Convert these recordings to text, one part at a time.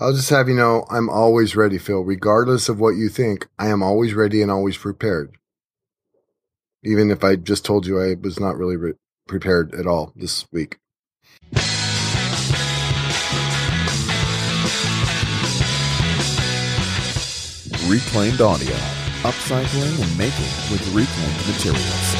I'll just have you know, I'm always ready, Phil. Regardless of what you think, I am always ready and always prepared. Even if I just told you I was not really re- prepared at all this week. Reclaimed audio, upcycling and making with reclaimed materials.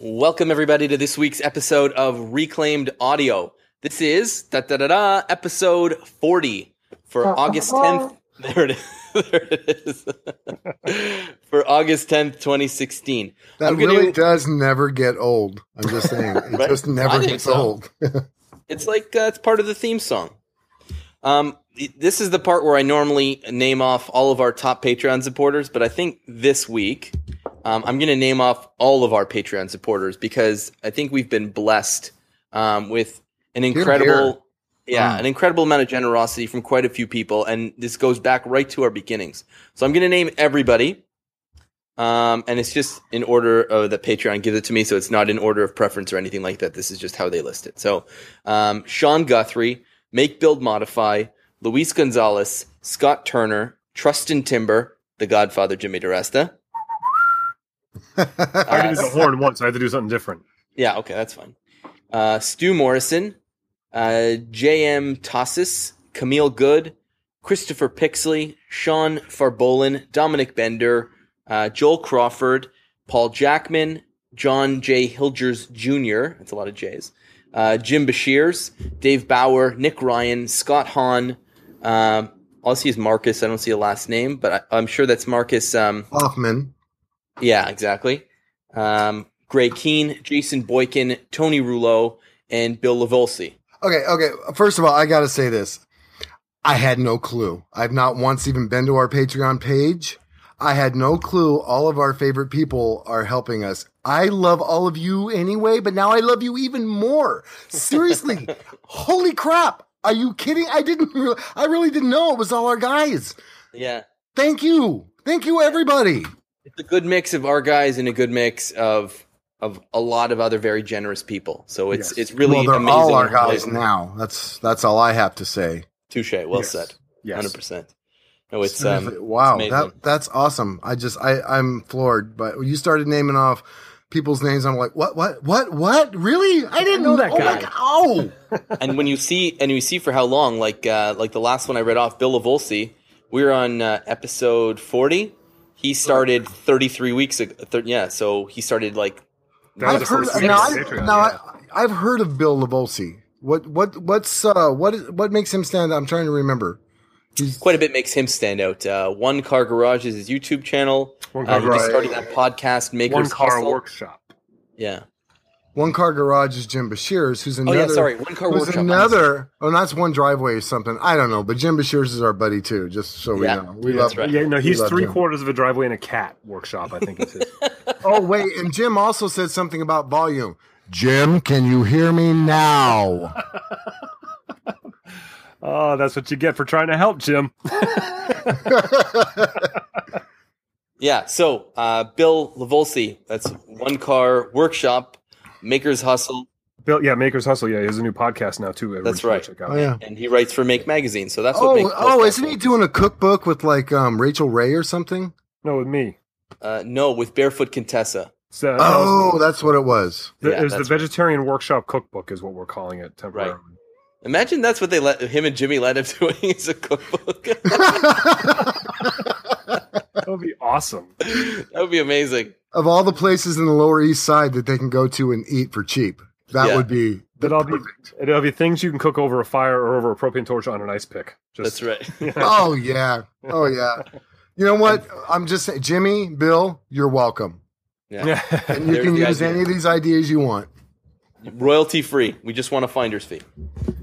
Welcome everybody to this week's episode of Reclaimed Audio. This is da da da da episode forty for August tenth. There it is. there it is. for August tenth, twenty sixteen. That I'm gonna- really does never get old. I'm just saying. It Right? just never gets so. old. It's like uh, it's part of the theme song. Um, this is the part where I normally name off all of our top Patreon supporters, but I think this week um, I'm going to name off all of our Patreon supporters because I think we've been blessed um, with an incredible, yeah, Mm. an incredible amount of generosity from quite a few people, and this goes back right to our beginnings. So I'm going to name everybody. Um, and it's just in order uh, that Patreon gives it to me, so it's not in order of preference or anything like that. This is just how they list it. So, um, Sean Guthrie, Make Build Modify, Luis Gonzalez, Scott Turner, Trustin Timber, The Godfather Jimmy DiResta. I did the horn once. I had to do something different. Yeah, okay, that's fine. Uh, Stu Morrison, uh, J.M. Tossis, Camille Good, Christopher Pixley, Sean Farbolin, Dominic Bender, uh, Joel Crawford, Paul Jackman, John J. Hilgers Jr., that's a lot of J's, uh, Jim Bashirs, Dave Bauer, Nick Ryan, Scott Hahn. Um, all I see is Marcus. I don't see a last name, but I, I'm sure that's Marcus. Um, Hoffman. Yeah, exactly. Um, Gray Keene, Jason Boykin, Tony Rouleau, and Bill Livolsi. Okay, okay. First of all, I got to say this. I had no clue. I've not once even been to our Patreon page. I had no clue all of our favorite people are helping us. I love all of you anyway, but now I love you even more. Seriously. Holy crap. Are you kidding? I didn't really, I really didn't know it was all our guys. Yeah, Thank you. Thank you everybody. It's a good mix of our guys and a good mix of of a lot of other very generous people. So it's Yes. it's really well, they're amazing. all our and humbling. guys now. That's that's all I have to say. Touche. Well Yes. said. Yes. Hundred percent. No, it's um, wow, amazing. that that's awesome. I just I I'm floored. But you started naming off people's names, I'm like, what, what, what, what? Really? I didn't know that oh my guy. God. Oh, and when you see and you see for how long, like uh, like the last one I read off, Bill Livolsi, we were on uh, episode forty. He started thirty three weeks ago. Thir- yeah, so he started like That I've heard. first Now, of I, now yeah. I, I've heard of Bill Livolsi. What, what, what's, uh, what, is, what makes him stand? out? I'm trying to remember. He's quite a bit makes him stand out. Uh, One Car Garage is his YouTube channel. One Uh, car he just Garage. started that podcast, Makers One car Hustle. workshop. Yeah, one car garage is Jim Bashir's, who's another. Oh, another. yeah, sorry, One Car who's Workshop. Another. Oh, that's one driveway or something. I don't know, but Jim Bashir's is our buddy too. Just so we Yeah, know, we that's love. right. Yeah, no, he's three Jim. quarters of a driveway and a cat workshop. I think it's his. Oh wait, and Jim also said something about volume. Jim, can you hear me now? oh, that's what you get for trying to help, Jim. Yeah, so uh, Bill Livolsi, that's One Car Workshop, Makers Hustle, Bill, yeah, Makers Hustle. Yeah, he has a new podcast now too. That's right. Check out. Oh yeah. and he writes for Make Magazine. So that's what Oh, makes oh, isn't he doing a cookbook with like um, Rachael Ray or something? No, with me. Uh, no, with Barefoot Contessa. So, Oh, that's what it was. the, yeah, it was the that's Vegetarian Workshop Cookbook, is what we're calling it temporarily. Imagine that's what they let him and Jimmy let him doing as a cookbook. That would be awesome. that would be amazing. Of all the places in the Lower East Side that they can go to and eat for cheap, that Yeah. would be the It'll be it'll be things you can cook over a fire or over a propane torch on an ice pick. That's Just, right. Oh yeah, oh yeah. You know what? I'm just saying, Jimmy, Bill, you're welcome. Yeah. Yeah. And you There's can use idea. any of these ideas you want. Royalty free. We just want a finder's fee.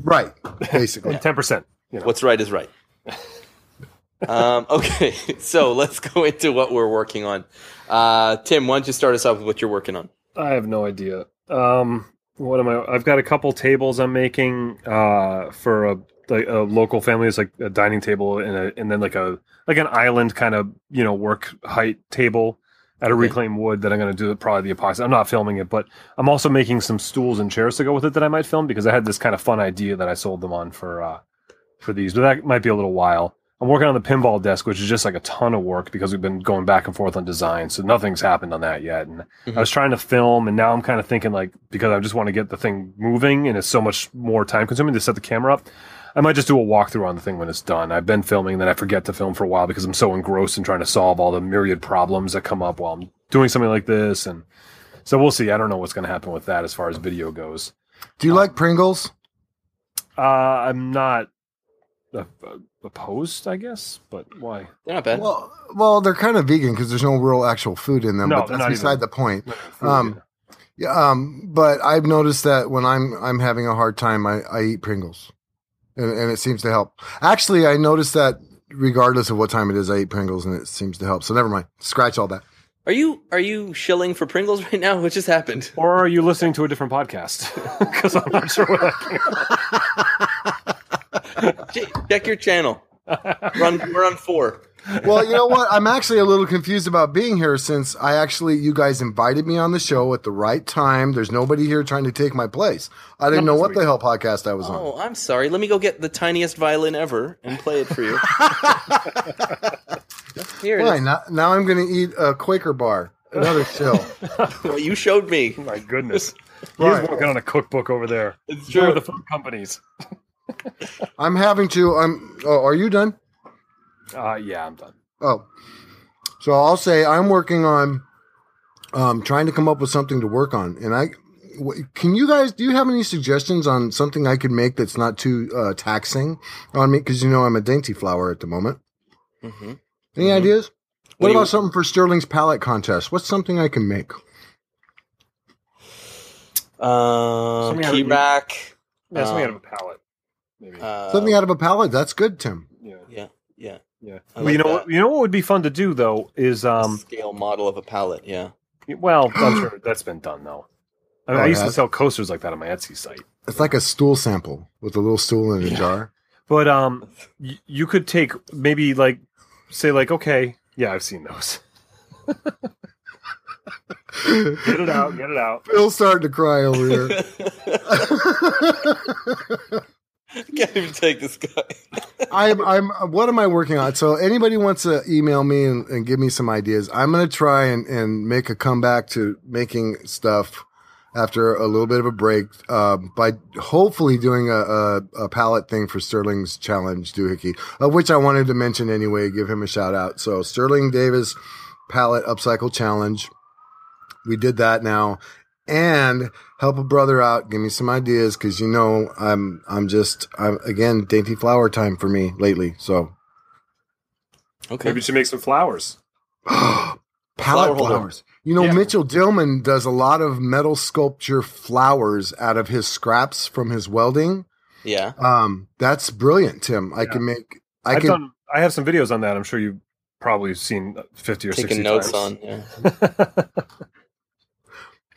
Right, basically. Ten percent. You know. What's right is right. um, okay, so let's go into what we're working on. Uh, Tim, why don't you start us off with what you're working on? I have no idea. Um, what am I? I've got a couple tables I'm making uh, for a, like a local family. It's like a dining table and a, and then like a like an island kind of you know work height table. at a Okay. reclaimed wood that I'm going to do probably the epoxy. I'm not filming it, but I'm also making some stools and chairs to go with it that I might film because I had this kind of fun idea that I sold them on for uh, for these, but that might be a little while. I'm working on the pinball desk, which is just like a ton of work because we've been going back and forth on design, so nothing's happened on that yet. And Mhm. I was trying to film, and now I'm kind of thinking like because I just want to get the thing moving, and it's so much more time consuming to set the camera up. I might just do a walkthrough on the thing when it's done. I've been filming, then I forget to film for a while because I'm so engrossed in trying to solve all the myriad problems that come up while I'm doing something like this. And so we'll see. I don't know what's going to happen with that as far as video goes. Do you like Pringles? Uh, I'm not opposed, I guess, but why? They're not bad. Well, well, they're kind of vegan because there's no real actual food in them. No, but that's not beside even- the point. Food, Um, Yeah, um, but I've noticed that when I'm I'm having a hard time, I, I eat Pringles, and, and it seems to help. Actually, I noticed that regardless of what time it is, I eat Pringles, and it seems to help. So never mind, scratch all that. Are you are you shilling for Pringles right now? What just happened? or are you listening to a different podcast? Because I'm not sure what that J- Check your channel. We're on, we're on four. Well, you know what? I'm actually a little confused about being here since I actually you guys invited me on the show at the right time. There's nobody here trying to take my place. I didn't know what the hell podcast I was on. Oh, I'm sorry. Let me go get the tiniest violin ever and play it for you. Here it Why? is. Now, now I'm going to eat a Quaker bar. Another chill. Well, you showed me. Oh my goodness. Right. He's working on a cookbook over there. It's Share true. with the food companies. I'm having to. I'm. Oh, are you done? Uh, yeah, I'm done. Oh, so I'll say I'm working on um, trying to come up with something to work on, and I w- can you guys do you have any suggestions on something I could make that's not too uh, taxing on me? Because you know I'm a dainty flower at the moment. hmm Any Mhm. ideas? What, What do you- about something for Sterling's palette contest? What's something I can make? Um, Something out key of- rack. Yeah, something Um, out of a palette. Maybe. Uh, something out of a palette. That's good, Tim. yeah. Yeah, yeah. Yeah. I Well, you know that. what? You know what would be fun to do though is um. scale model of a palette. Yeah. Well, I'm sure that's been done though. I, mean, Oh, I it used to sell coasters like that on my Etsy site. It's like a stool sample with a little stool in a Yeah. jar. But um, y- you could take maybe like say like okay, yeah, I've seen those. Get it out, get it out. Bill's starting to cry over here. Can't even take this guy. I'm I'm what am I working on? So anybody wants to email me and, and give me some ideas. I'm gonna try and, and make a comeback to making stuff after a little bit of a break um, by hopefully doing a, a, a palette thing for Sterling's challenge doohickey, of which I wanted to mention anyway, give him a shout out. So Sterling Davis palette upcycle challenge. We did that now. And help a brother out, give me some ideas, because you know I'm I'm just I'm again dainty flower time for me lately. So Okay. Maybe you should make some flowers. palette Flower flowers. You know, Yeah. Mitchell Dillman does a lot of metal sculpture flowers out of his scraps from his welding. Yeah. Um, that's brilliant, Tim. I Yeah. can make. I I've can. done. I have some videos on that. I'm sure you've probably seen fifty or Taking sixty notes times. on. Yeah.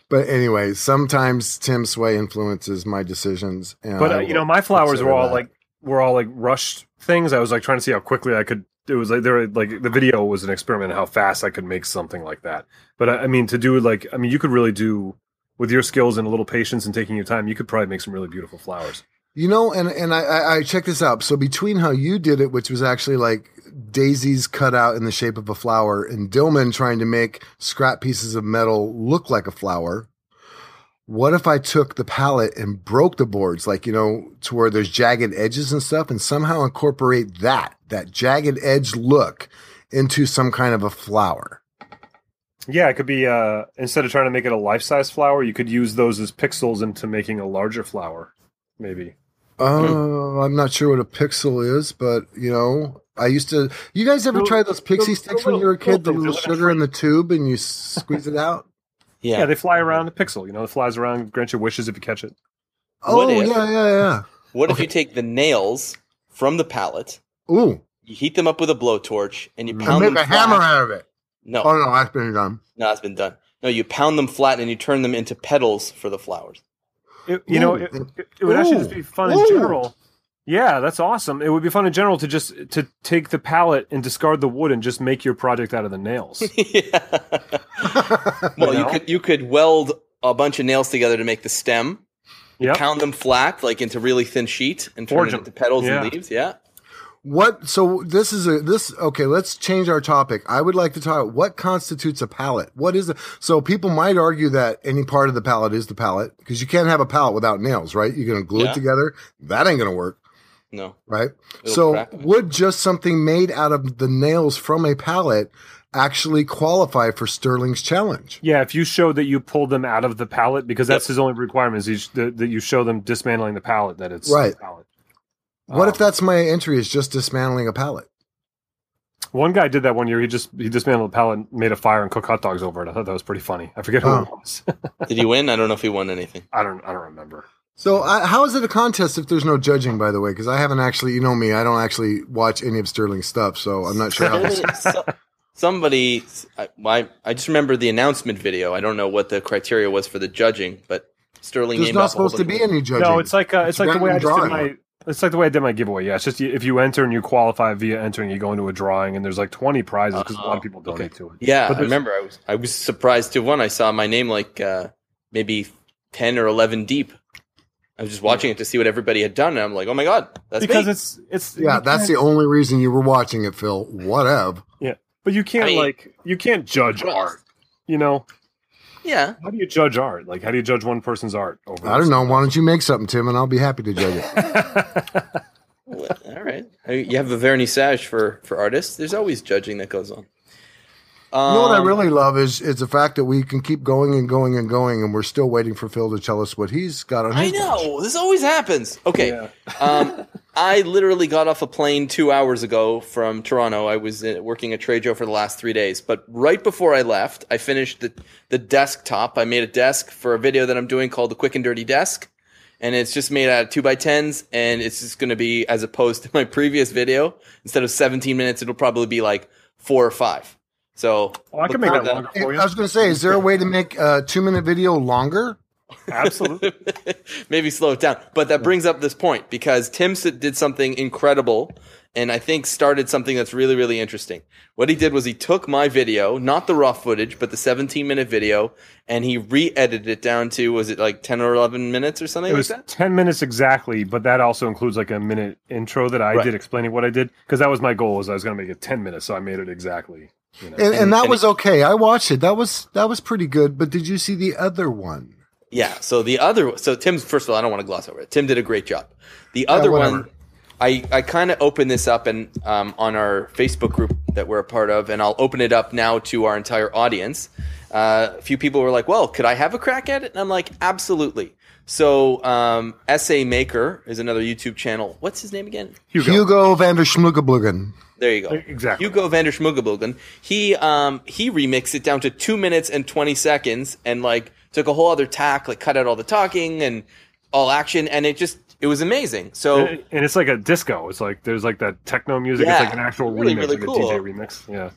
But anyway, sometimes Tim Sway influences my decisions. And but uh, you know, my flowers were all that. like were all like rushed things. I was like trying to see how quickly I could. It was like there were like the video was an experiment how fast I could make something like that. But I, I mean, to do like I mean, you could really do with your skills and a little patience and taking your time. You could probably make some really beautiful flowers. You know, and and I, I I check this out. So between how you did it, which was actually like daisies cut out in the shape of a flower, and Dillman trying to make scrap pieces of metal look like a flower. What if I took the palette and broke the boards, like you know, to where there's jagged edges and stuff, and somehow incorporate that that jagged edge look into some kind of a flower? Yeah, it could be uh instead of trying to make it a life size flower, you could use those as pixels into making a larger flower. Maybe. Uh, I'm not sure what a pixel is, but you know, I used to. You guys ever try those pixie little- sticks when you were a kid? The little they're like a sugar in the tube, and you squeeze it out. Yeah. Yeah, they fly around a pixel. You know, it flies around, grant your wishes if you catch it. Oh What if- yeah, yeah, yeah. what if you take the nails from the palette, Ooh, you heat them up with a blowtorch, and you And and pound make them a hammer out of it. No, Oh no, that's been done. no, that's been done. No, you pound them flat and you turn them into petals for the flowers. It, you know, it, it, it would actually just be fun in general. Yeah, that's awesome. It would be fun in general to just to take the pallet and discard the wood and just make your project out of the nails. yeah. well, You you could you could weld a bunch of nails together to make the stem. Yep. Pound them flat, like into really thin sheet, and turn Forge it 'em. into petals Yeah. and leaves. Yeah. What? So this is a this. Okay, let's change our topic. I would like to talk. What constitutes a pallet? What is it? So people might argue that any part of the pallet is the pallet because you can't have a pallet without nails, right? You're gonna glue Yeah. it together. That ain't gonna work, No. right? It'll so crack. would just something made out of the nails from a pallet actually qualify for Sterling's challenge? Yeah, if you show that you pulled them out of the pallet, because that's his only requirement is you that, that you show them dismantling the pallet, that it's Right. a pallet. What Um, if that's my entry is just dismantling a pallet? One guy did that one year. He just he dismantled a pallet, and made a fire, and cooked hot dogs over it. I thought that was pretty funny. I forget who Oh. it was. Did he win? I don't know if he won anything. I don't I don't remember. So I, how is it a contest if there's no judging? By the way, because I haven't actually, you know me, I don't actually watch any of Sterling's stuff, so I'm not sure how. this, somebody, I, I, I just remember the announcement video. I don't know what the criteria was for the judging, but Sterling there's named not off a whole supposed to bunch be of- any judging. No, it's like uh, it's, It's like the way I just did my. It's like the way I did my giveaway. Yeah, it's just you- if you enter and you qualify via entering, you go into a drawing, and there's like 20 prizes because a lot of people Oh, okay. donate to it. Yeah, But I there's- remember. I was I was surprised to one. I saw my name like uh, maybe ten or eleven deep. I was just watching it to see what everybody had done, and I'm like, oh my god, that's because me. it's it's yeah, that's the only reason you were watching it, Phil. Whatever. yeah. But you can't I mean- like you can't judge What art. You know yeah. how do you judge art? Like how do you judge one person's art? Over I don't know. Why don't you make something, Tim, and I'll be happy to judge it. Well, All right, you have a vernissage for for artists. There's always judging that goes on. You know what I Um, really love is is the fact that we can keep going and going and going, and we're still waiting for Phil to tell us what he's got on I his. know this always happens. Okay, Yeah. um, I literally got off a plane two hours ago from Toronto. I was uh, working at trade show for the last three days, but right before I left, I finished the the desktop. I made a desk for a video that I'm doing called the Quick and Dirty Desk, and it's just made out of two by tens, and it's just going to be as opposed to my previous video. Instead of 17 minutes, it'll probably be like four or five. So Well, I can make that longer for you. I was going to say, is there a way to make a two minute video longer? Absolutely. maybe slow it down. But that brings up this point because Tim did something incredible and I think started something that's really, really interesting. What he did was he took my video, not the raw footage, but the 17 minute video, and he re edited it down to, was it like 10 or 11 minutes or something It like was that? 10 minutes exactly, but that also includes like a minute intro that I Right. did explaining what I did because that was my goal was I was going to make it 10 minutes, so I made it exactly. You know. And, and, And- that and was okay. I watched it. That was that was pretty good. But did you see the other one? Yeah. So the other, so Tim's, first of all, I don't want to gloss over it. Tim did a great job. The other whatever. one, I, I kind of opened this up and um, on our Facebook group that we're a part of, and I'll open it up now to our entire audience. Uh, a few people were like, "Well, could I have a crack at it?" And I'm like, "Absolutely." So, um, Essay Maker is another YouTube channel. What's his name again? Hugo. Hugo van der Schmuggeblugen. There you go. Exactly. Hugo van der Schmuggebogen. He um he remixed it down to two minutes and twenty seconds and like took a whole other tack, like cut out all the talking and all action, and it just it was amazing. So And and it's like a disco. It's like there's like that techno music. Yeah. it's like an actual Really, remix, really like cool. a DJ remix. Yeah.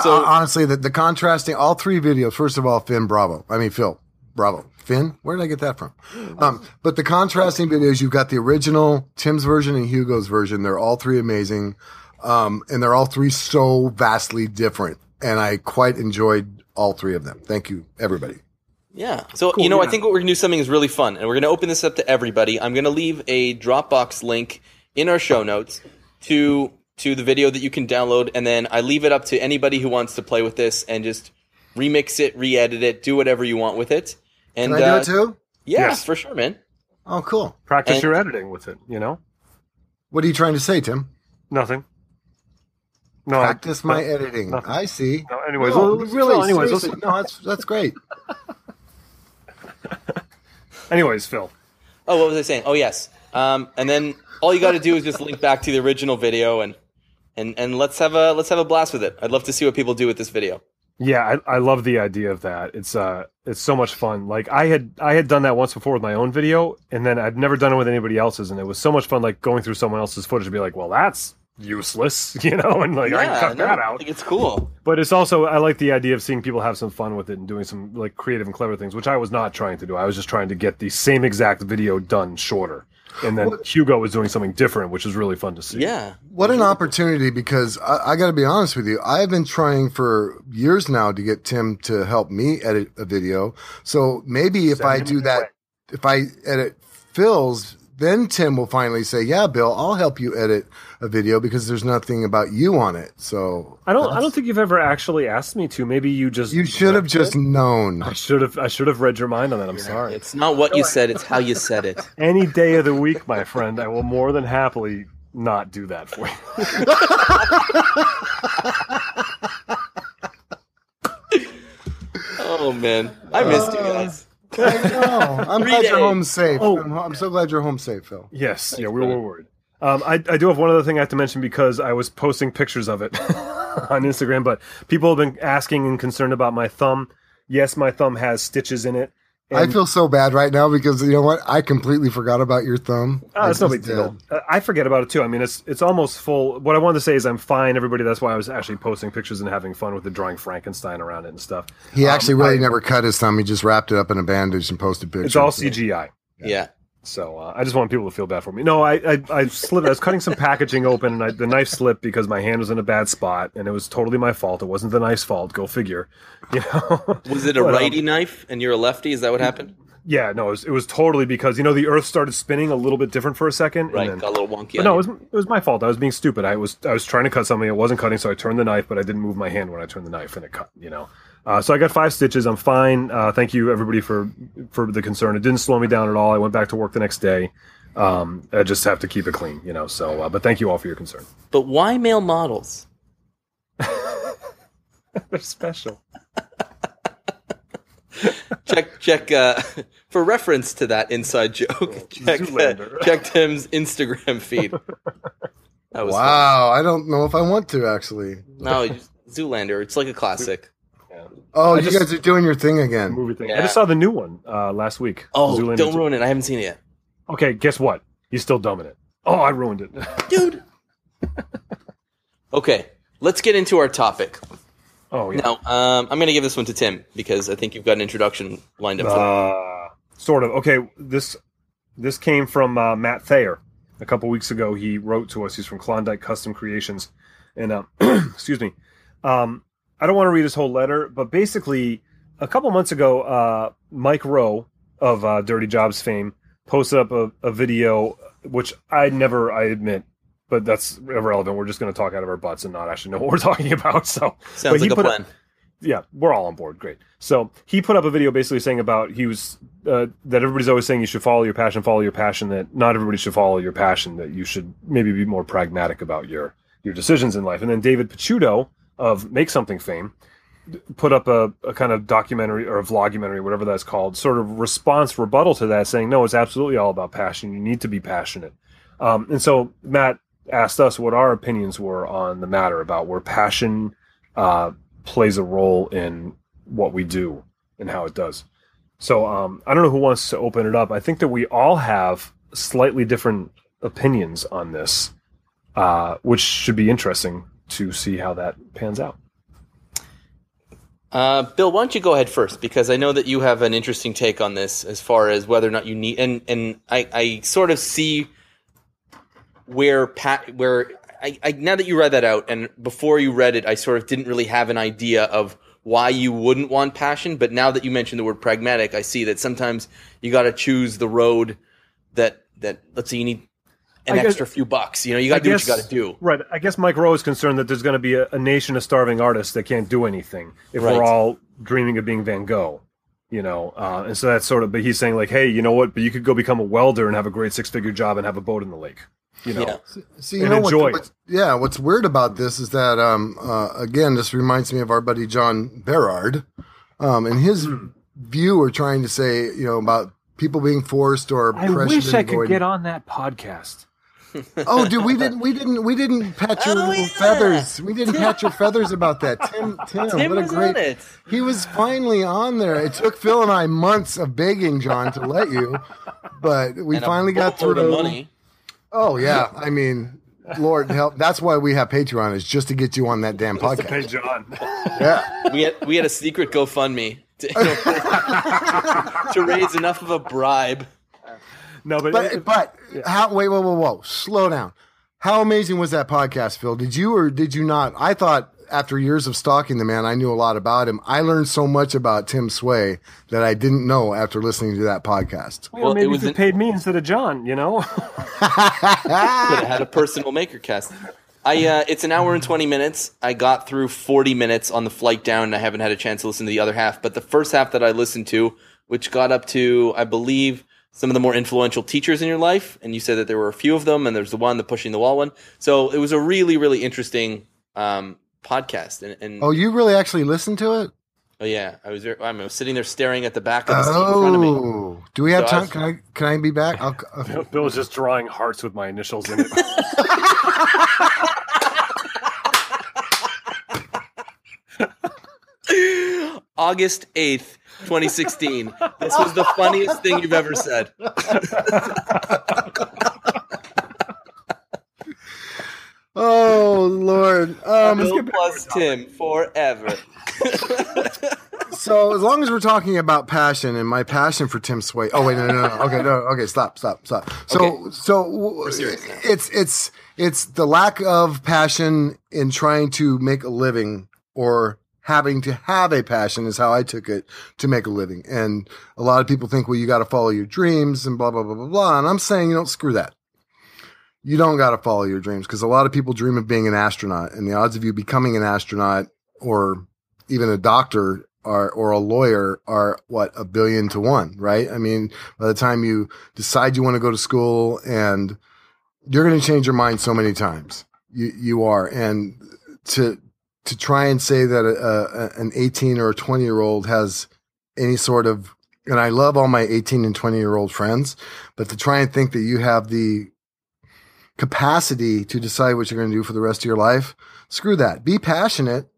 So- honestly, the, the contrasting, all three videos. First of all, Finn, bravo. I mean, Phil, bravo. Finn, where did I get that from? Um, but the contrasting videos, you've got the original Tim's version and Hugo's version. They're all three amazing, um, and they're all three so vastly different. And I quite enjoyed all three of them. Thank you, everybody. Yeah. So you know, I think what we're gonna do something is really fun, and we're gonna open this up to everybody. I'm gonna leave a Dropbox link in our show notes to to the video that you can download, and then I leave it up to anybody who wants to play with this and just remix it, re-edit it, do whatever you want with it. And Can I do uh, it too? Yeah, Yes. for sure, man. Oh, cool. Practice And- your editing with it. You know. What are you trying to say, Tim? Nothing. No. I- Practice my no, editing. nothing. I see. No, anyways, No, well, really, Phil, anyways, let's- no, that's that's great. anyways, Phil. Oh, what was I saying? Oh, yes. Um, and then all you got to do is just link back to the original video, and and and let's have a let's have a blast with it. I'd love to see what people do with this video. Yeah, I, I love the idea of that. It's uh, it's so much fun. Like I had I had done that once before with my own video, and then I'd never done it with anybody else's, and it was so much fun. Like going through someone else's footage and be like, well, that's useless, you know, and like I can cut no, that I out. it's cool. But it's also I like the idea of seeing people have some fun with it and doing some like creative and clever things, which I was not trying to do. I was just trying to get the same exact video done shorter. And then Hugo was doing something different, which was really fun to see. Yeah. What an opportunity because I, I got to be honest with you. I've been trying for years now to get Tim to help me edit a video. So maybe if Send I do that, way. if I edit Phil's, then Tim will finally say, "Yeah, Bill, I'll help you edit a video because there's nothing about you on it." So I don't. I don't think you've ever actually asked me to. Maybe you just. you should have just known. I should have. I should have read your mind on that. I'm sorry. It's not what you said, it's how you said it. Any day of the week, my friend, I will more than happily not do that for you. Oh man. I missed you guys. I know. I'm glad you're home safe. Oh. I'm, I'm so glad you're home safe, Phil. Yes. Yeah, we were worried. Um, I, I do have one other thing I have to mention because I was posting pictures of it on Instagram, but people have been asking and concerned about my thumb. Yes, my thumb has stitches in it. I feel so bad right now because you know what? I completely forgot about your thumb. Oh, I it's no big deal. did. Uh, I forget about it too. I mean, it's it's almost full. What I wanted to say is I'm fine, everybody. That's why I was actually posting pictures and having fun with the drawing Frankenstein around it and stuff. He Um, actually really I- never cut his thumb. He just wrapped it up in a bandage and posted pictures. It's all CGI. Yeah. So uh, I just want people to feel bad for me. No, I I, I slipped. I was cutting some packaging open, and I, the knife slipped because my hand was in a bad spot, and it was totally my fault. It wasn't the knife's fault. Go figure. You know. Was it a But, um, righty knife and you're a lefty? Is that what happened? Yeah, no, it was, it was totally because you know the Earth started spinning a little bit different for a second. and Right. then- Got a little wonky. No, it was, it was my fault. I was being stupid. I was I was trying to cut something. It wasn't cutting, so I turned the knife, but I didn't move my hand when I turned the knife, and it cut. You know, uh, so I got five stitches. I'm fine. Uh, thank you everybody for for the concern. It didn't slow me down at all. I went back to work the next day. Um, I just have to keep it clean, you know. So, uh, but thank you all for your concern. But why male models? They're special. check check uh, for reference to that inside joke. Check uh, check Tim's Instagram feed. That was fun. Wow, I don't know if I want to actually. No, Zoolander. It's like a classic. Oh, I you just- guys are doing your thing again. Movie thing. I just saw the new one uh, last week. Oh, Zoolander don't ruin it. I haven't seen it yet, Okay, guess what? He's still dumbing it. Oh, I ruined it. dude. okay, let's get into our topic. oh yeah. Now, um, I'm going to give this one to Tim because I think you've got an introduction lined up. For Uh, sort of. Okay, this this came from uh, Matt Thayer. A couple weeks ago, he wrote to us. He's from Klondike Custom Creations, and uh, excuse me. Um, I don't want to read his whole letter, but basically, a couple months ago, uh, Mike Rowe of uh, Dirty Jobs fame posted up a, a video, which I never, I admit, but that's irrelevant. We're just going to talk out of our butts and not actually know what we're talking about. So Sounds like a up- plan. yeah, we're all on board. Great. So he put up a video basically saying about he was uh, that everybody's always saying you should follow your passion, follow your passion. That not everybody should follow your passion. That you should maybe be more pragmatic about your your decisions in life. And then David Picciuto of Make Something fame put up a, a kind of documentary or a vlogumentary, whatever that's called, sort of response rebuttal to that, saying no, it's absolutely all about passion. You need to be passionate. Um, and so Matt asked us what our opinions were on the matter about where passion uh, plays a role in what we do and how it does. So um, I don't know who wants to open it up. I think that we all have slightly different opinions on this, uh, which should be interesting to see how that pans out. Uh, Bill, why don't you go ahead first? Because I know that you have an interesting take on this as far as whether or not you need, and and I, I sort of see where Pat, where I, I now that you read that out, and before you read it, I sort of didn't really have an idea of why you wouldn't want passion. But now that you mentioned the word pragmatic, I see that sometimes you got to choose the road that that let's say you need an guess- extra few bucks. You know, you got to do what you got to do. Right. I guess Mike Rowe is concerned that there's going to be a, a nation of starving artists that can't do anything if Right. we're all dreaming of being Van Gogh. You know, uh, and so that's sort of. But he's saying like, hey, you know what? But you could go become a welder and have a great six figure job and have a boat in the lake. You know. Yeah. See, you and know what, enjoy what's, yeah, what's weird about this is that um uh, again, this reminds me of our buddy John Berard, um, and his Hmm. view or trying to say, you know, about people being forced or I pressured wish I could get on that podcast. Oh, dude, we didn't, we didn't, we didn't pat your Oh, yeah. feathers. We didn't pat your feathers about that. Tim, Tim, Tim what a was great. on it. He was finally on there. It took Phil and I months of begging John to let you, but we And a finally got through. of money. Oh yeah, I mean, Lord help. That's why we have Patreon is just to get you on that damn Hey, podcast. John. Yeah. we had we had a secret GoFundMe to, to raise enough of a bribe. No, but, But it- but how? Wait, whoa, whoa, whoa! Slow down. How amazing was that podcast, Phil? Did you or did you not? I thought after years of stalking the man, I knew a lot about him. I learned so much about Tim Sway that I didn't know after listening to that podcast. well, well, it maybe was if you an- paid me instead of John, you know. could have had a personal maker cast. I uh, it's an hour and twenty minutes. I got through forty minutes on the flight down, and I haven't had a chance to listen to the other half. But the first half that I listened to, which got up to, I believe, some of the more influential teachers in your life, and you said that there were a few of them, and there's the one, the pushing the wall one. So it was a really, really interesting um, podcast. And, and oh, you really actually listened to it? oh, yeah, I was there, I was sitting there staring at the back of the seat in front of me. Oh, do we have So I time? was- Can I can I be back? I'll, uh, Bill was just drawing hearts with my initials in it. August eighth, twenty sixteen. This was the funniest thing you've ever said. oh Lord. Um, Bill plus Tim forever. So as long as we're talking about passion and my passion for Tim Sway. Oh wait, no, no, no. no. Okay, no. Okay, stop, stop, stop. So, Okay. so w- it's it's it's the lack of passion in trying to make a living or having to have a passion is how I took it to make a living. And a lot of people think, well, you got to follow your dreams and blah blah blah blah blah. And I'm saying, you don't screw that. You don't got to follow your dreams because a lot of people dream of being an astronaut, and the odds of you becoming an astronaut or even a doctor are, or a lawyer are what a billion to one, right? I mean, by the time you decide you want to go to school and you're going to change your mind so many times. You, you are. And to, to try and say that a, a, an 18 or a 20 year old has any sort of, and I love all my 18 and 20 year old friends, but to try and think that you have the capacity to decide what you're going to do for the rest of your life, screw that. Be passionate,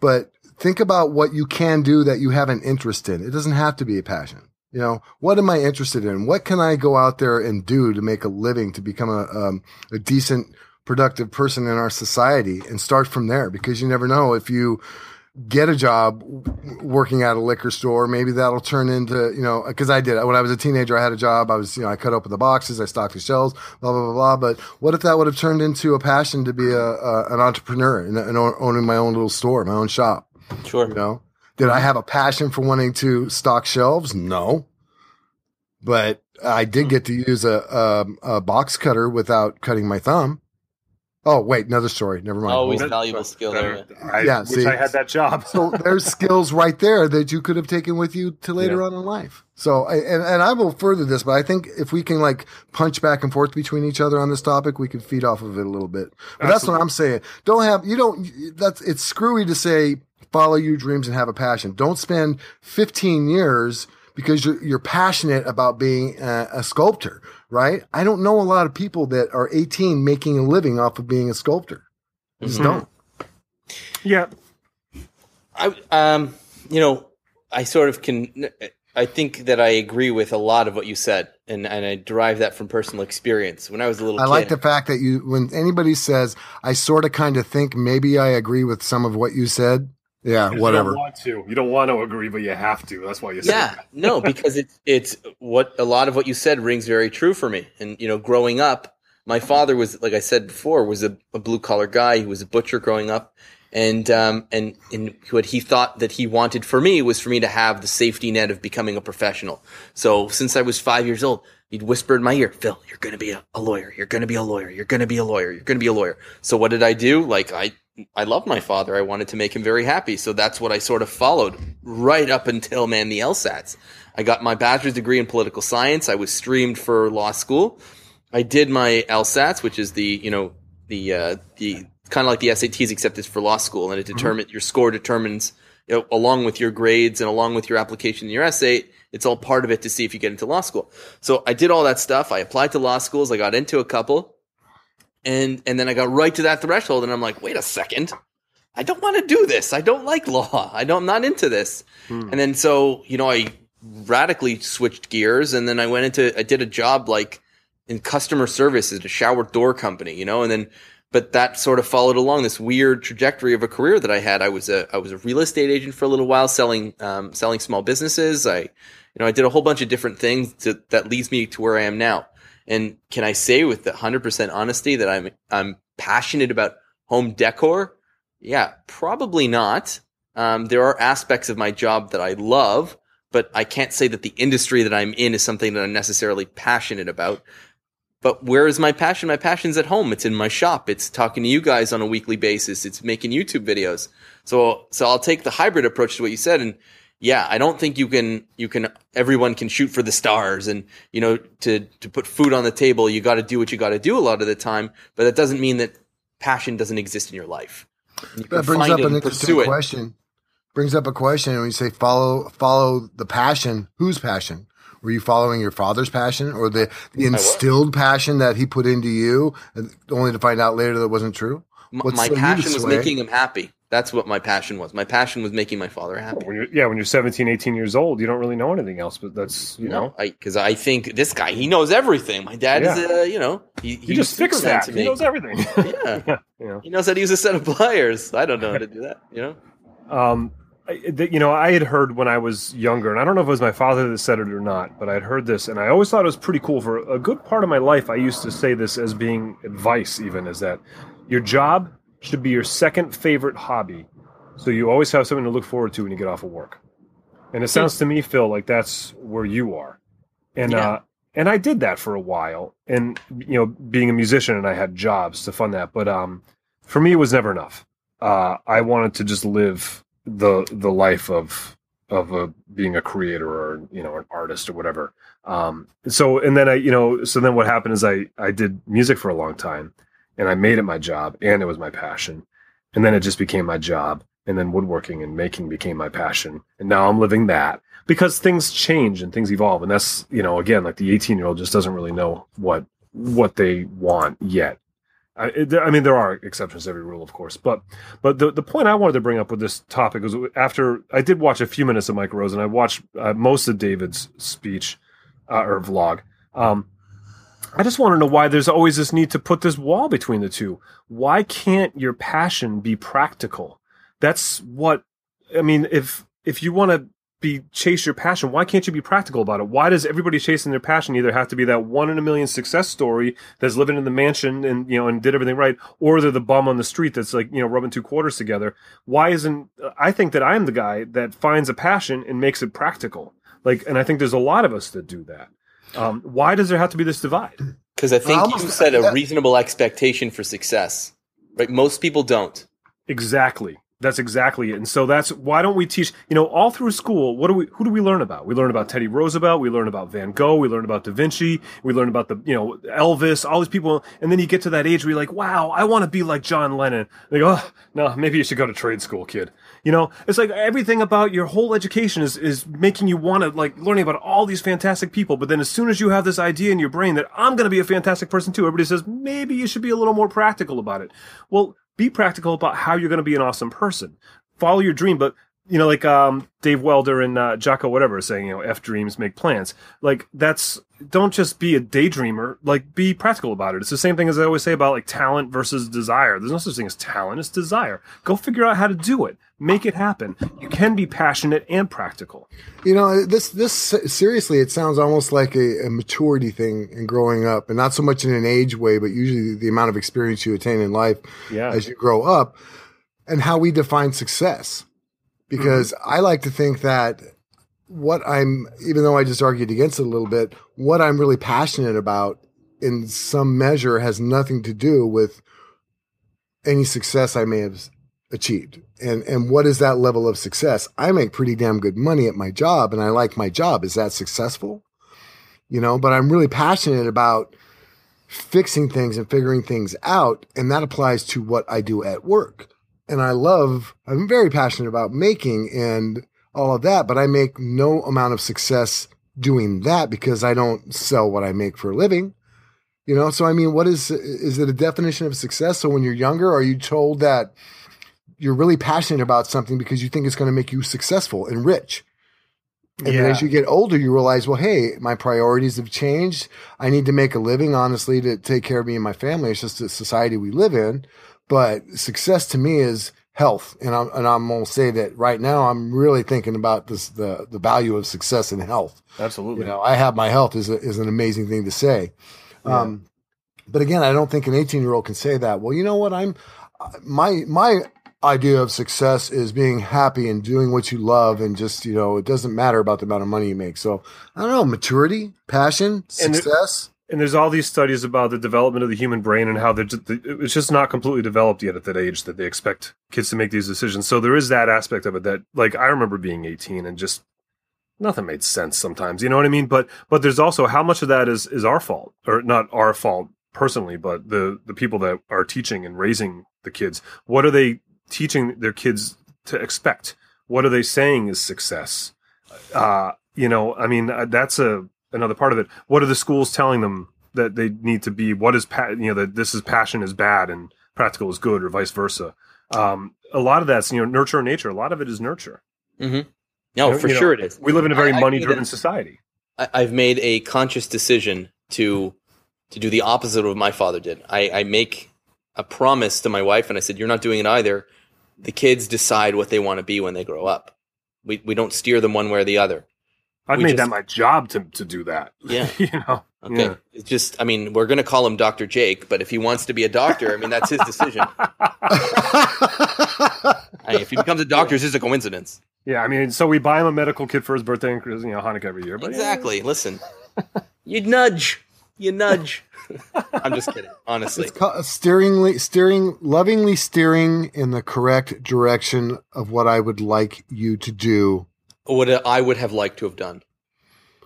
but think about what you can do that you have an interest in. It doesn't have to be a passion. You know, what am I interested in? What can I go out there and do to make a living, to become a, um, a decent, productive person in our society and start from there? Because you never know if you get a job working at a liquor store, maybe that'll turn into, you know, cause I did, when I was a teenager, I had a job. I was, you know, I cut open the boxes, I stocked the shelves, blah, blah, blah, blah. But what if that would have turned into a passion to be a, a an entrepreneur and, and own- owning my own little store, my own shop? Sure. You know, did I have a passion for wanting to stock shelves? No, but I did hmm. get to use a, a, a box cutter without cutting my thumb. Oh wait, another story. Never mind. Always Hold- valuable skill there. I Yeah, wish see. I had that job. so there's skills right there that you could have taken with you to later Yeah. on in life. So, I, and, and I will further this, but I think if we can like punch back and forth between each other on this topic, we can feed off of it a little bit. But that's what I'm saying. Don't have, you don't, that's, it's screwy to say follow your dreams and have a passion. Don't spend 15 years because you're, you're passionate about being a, a sculptor, right? I don't know a lot of people that are 18 making a living off of being a sculptor. I just Mhm. don't. yeah, I um, you know, I sort of can. I think that I agree with a lot of what you said, and and I derive that from personal experience. When I was a little I kid, like the fact that you, when anybody says, I sort of kind of think maybe I agree with some of what you said. Yeah, 'Cause whatever. You don't want to. You don't want to agree, but you have to. That's why you say Yeah, that. no, because it's it's what a lot of what you said rings very true for me. And you know, growing up, my father was like I said before was a, a blue collar guy. He was a butcher growing up, and um and and what he thought that he wanted for me was for me to have the safety net of becoming a professional. So since I was five years old, he'd whisper in my ear, "Phil, you're going to be a, a lawyer. You're going to be a lawyer. You're going to be a lawyer. You're going to be a lawyer." So what did I do? Like I I loved my father. I wanted to make him very happy. So that's what I sort of followed right up until, man, the LSATs. I got my bachelor's degree in political science. I was streamed for law school. I did my LSATs, which is the, you know, the, uh, the kind of like the SATs, except it's for law school and it determines your score determines, you know, along with your grades and along with your application and your essay, it's all part of it to see if you get into law school. So I did all that stuff. I applied to law schools. I got into a couple and and then I got right to that threshold, and I'm like, wait a second, I don't want to do this. I don't like law. I don't. I'm not into this. And then so you know, I radically switched gears, and then I went into I did a job like in customer service at a shower door company, you know, and then but that sort of followed along this weird trajectory of a career that I had. I was a I was a real estate agent for a little while, selling um, selling small businesses. I You know, I did a whole bunch of different things to, that leads me to where I am now. And can I say with the hundred percent honesty that I'm I'm passionate about home decor? Yeah, probably not. Um, there are aspects of my job that I love, but I can't say that the industry that I'm in is something that I'm necessarily passionate about. But where is my passion? My passion's at home. It's in my shop. It's talking to you guys on a weekly basis. It's making YouTube videos. So, so I'll take the hybrid approach to what you said. And yeah, I don't think you can, you can, everyone can shoot for the stars and, you know, to, to put food on the table, you got to do what you got to do a lot of the time. But that doesn't mean that passion doesn't exist in your life. You That brings up an interesting question. Brings up a question when you say follow follow the passion. Whose passion? Were you following your father's passion or the, the instilled passion that he put into you, only to find out later that it wasn't true? What's my so you to passion was making him happy. That's what my passion was. My passion was making my father happy. When you're, yeah, when you're 17, 18 years old, you don't really know anything else. But that's you know, No, because I, think this guy he knows everything. My dad is, Yeah. uh, you know, he, he just fixed that. to me. He knows everything. Yeah, yeah, you know. he knows how to use a set of pliers. I don't know how to do that. You know, Um, I, you know, I had heard when I was younger, and I don't know if it was my father that said it or not, but I had heard this, and I always thought it was pretty cool. For a good part of my life, I used to say this as being advice, even is that your job should be your second favorite hobby, so you always have something to look forward to when you get off of work. And it sounds to me, Phil, like that's where you are, and Yeah. uh, and I did that for a while, and you know, being a musician, and I had jobs to fund that, but um, for me, it was never enough. Uh, I wanted to just live the the life of of a, being a creator or you know an artist or whatever. Um, so and then I you know so then what happened is I I did music for a long time and I made it my job and it was my passion and then it just became my job and then woodworking and making became my passion and now I'm living that because things change and things evolve and that's you know again like the 18 year old just doesn't really know what what they want yet. I, it- I mean, there are exceptions to every rule, of course, but but the, the point I wanted to bring up with this topic was after I did watch a few minutes of Mike Rowe's and I watched uh, most of David's speech uh, or vlog. Um, I just want to know why there's always this need to put this wall between the two. Why can't your passion be practical? That's what I mean. If if you want to be chase your passion, why can't you be practical about it? Why does everybody chasing their passion either have to be that one in a million success story that's living in the mansion and you know and did everything right, or they're the bum on the street that's like you know rubbing two quarters together? Why isn't I think that I'm the guy that finds a passion and makes it practical? Like, and I think there's a lot of us that do that. Um, why does there have to be this divide? because I think almost- you set a yeah. reasonable expectation for success. Right? Most people don't. Exactly. That's exactly it. And so that's why don't we teach, you know, all through school, what do we who do we learn about? We learn about Teddy Roosevelt, we learn about Van Gogh, we learn about Da Vinci, we learn about the, you know, Elvis, all these people, and then you get to that age where you're like, wow, I want to be like John Lennon. They go, oh, no, maybe you should go to trade school, kid. You know, it's like everything about your whole education is is making you want to like learning about all these fantastic people, but then as soon as you have this idea in your brain that I'm going to be a fantastic person too, everybody says maybe you should be a little more practical about it. Well, be practical about how you're going to be an awesome person. Follow your dream, but you know, like um, Dave Welder and uh, Jocko, whatever, saying, you know, F dreams, make plans. Like that's don't just be a daydreamer. Like be practical about it. It's the same thing as I always say about like talent versus desire. There's no such thing as talent; it's desire. Go figure out how to do it. Make it happen. You can be passionate and practical. You know, this this seriously, it sounds almost like a, a maturity thing in growing up, and not so much in an age way, but usually the amount of experience you attain in life Yeah. as you grow up, and how we define success. Because mm-hmm. I like to think that what I'm, even though I just argued against it a little bit, what I'm really passionate about in some measure has nothing to do with any success I may have achieved. And and what is that level of success? I make pretty damn good money at my job and I like my job. Is that successful? You know, but I'm really passionate about fixing things and figuring things out and that applies to what I do at work. And I love I'm very passionate about making and all of that, but I make no amount of success doing that because I don't sell what I make for a living. You know, so I mean, what is is it a definition of success? So when you're younger, are you told that you're really passionate about something because you think it's going to make you successful and rich? And then Yeah. as you get older, you realize, well, hey, my priorities have changed. I need to make a living, honestly, to take care of me and my family. It's just the society we live in. But success to me is health, and I'm and I'm gonna say that right now. I'm really thinking about this the the value of success in health. Absolutely. You know, I have my health is a, is an amazing thing to say. Um, but again, I don't think an 18 year old can say that. Well, you know what? I'm my my idea of success is being happy and doing what you love, and just you know, it doesn't matter about the amount of money you make. So I don't know, maturity, passion, success. And there's all these studies about the development of the human brain and how they're ju- it's just not completely developed yet at that age that they expect kids to make these decisions. So there is that aspect of it that, like, I remember being 18 and just nothing made sense sometimes. You know what I mean? But but there's also how much of that is is our fault or not our fault personally, but the the people that are teaching and raising the kids. What are they teaching their kids to expect? What are they saying is success? Uh, you know, I mean, uh, that's a another part of it. What are the schools telling them that they need to be? What is pa- you know that this is passion is bad and practical is good, or vice versa? Um, a lot of that's you know nurture and nature. A lot of it is nurture. Mm-hmm. No, You know- for you know, sure it is. We live in a very I- money-driven society. I, I've made a conscious decision to to do the opposite of what my father did. I, I make a promise to my wife, and I said, "You're not doing it either." The kids decide what they want to be when they grow up. We we don't steer them one way or the other. I've we made just- that my job to to do that. Yeah. you know. Okay, Yeah. it's just I mean we're going to call him Doctor Jake, but if he wants to be a doctor, I mean that's his decision. I mean, if he becomes a doctor, it's just a coincidence. Yeah, I mean, so we buy him a medical kit for his birthday and you know Hanukkah every year. But yeah. Exactly. Listen, you nudge, you nudge. I'm just kidding. Honestly, It's ca- steeringly, steering, lovingly steering in the correct direction of what I would like you to do. What I would have liked to have done.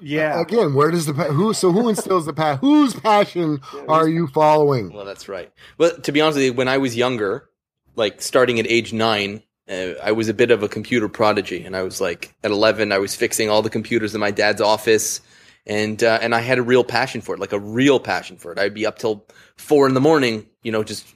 yeah. Again, where does the who? So who instills the passion? Whose passion are you following? Well, that's right. But to be honest with you, when I was younger, like starting at age nine, uh, I was a bit of a computer prodigy, and I was like at eleven, I was fixing all the computers in my dad's office, and uh, and I had a real passion for it, like a real passion for it. I'd be up till four in the morning, you know, just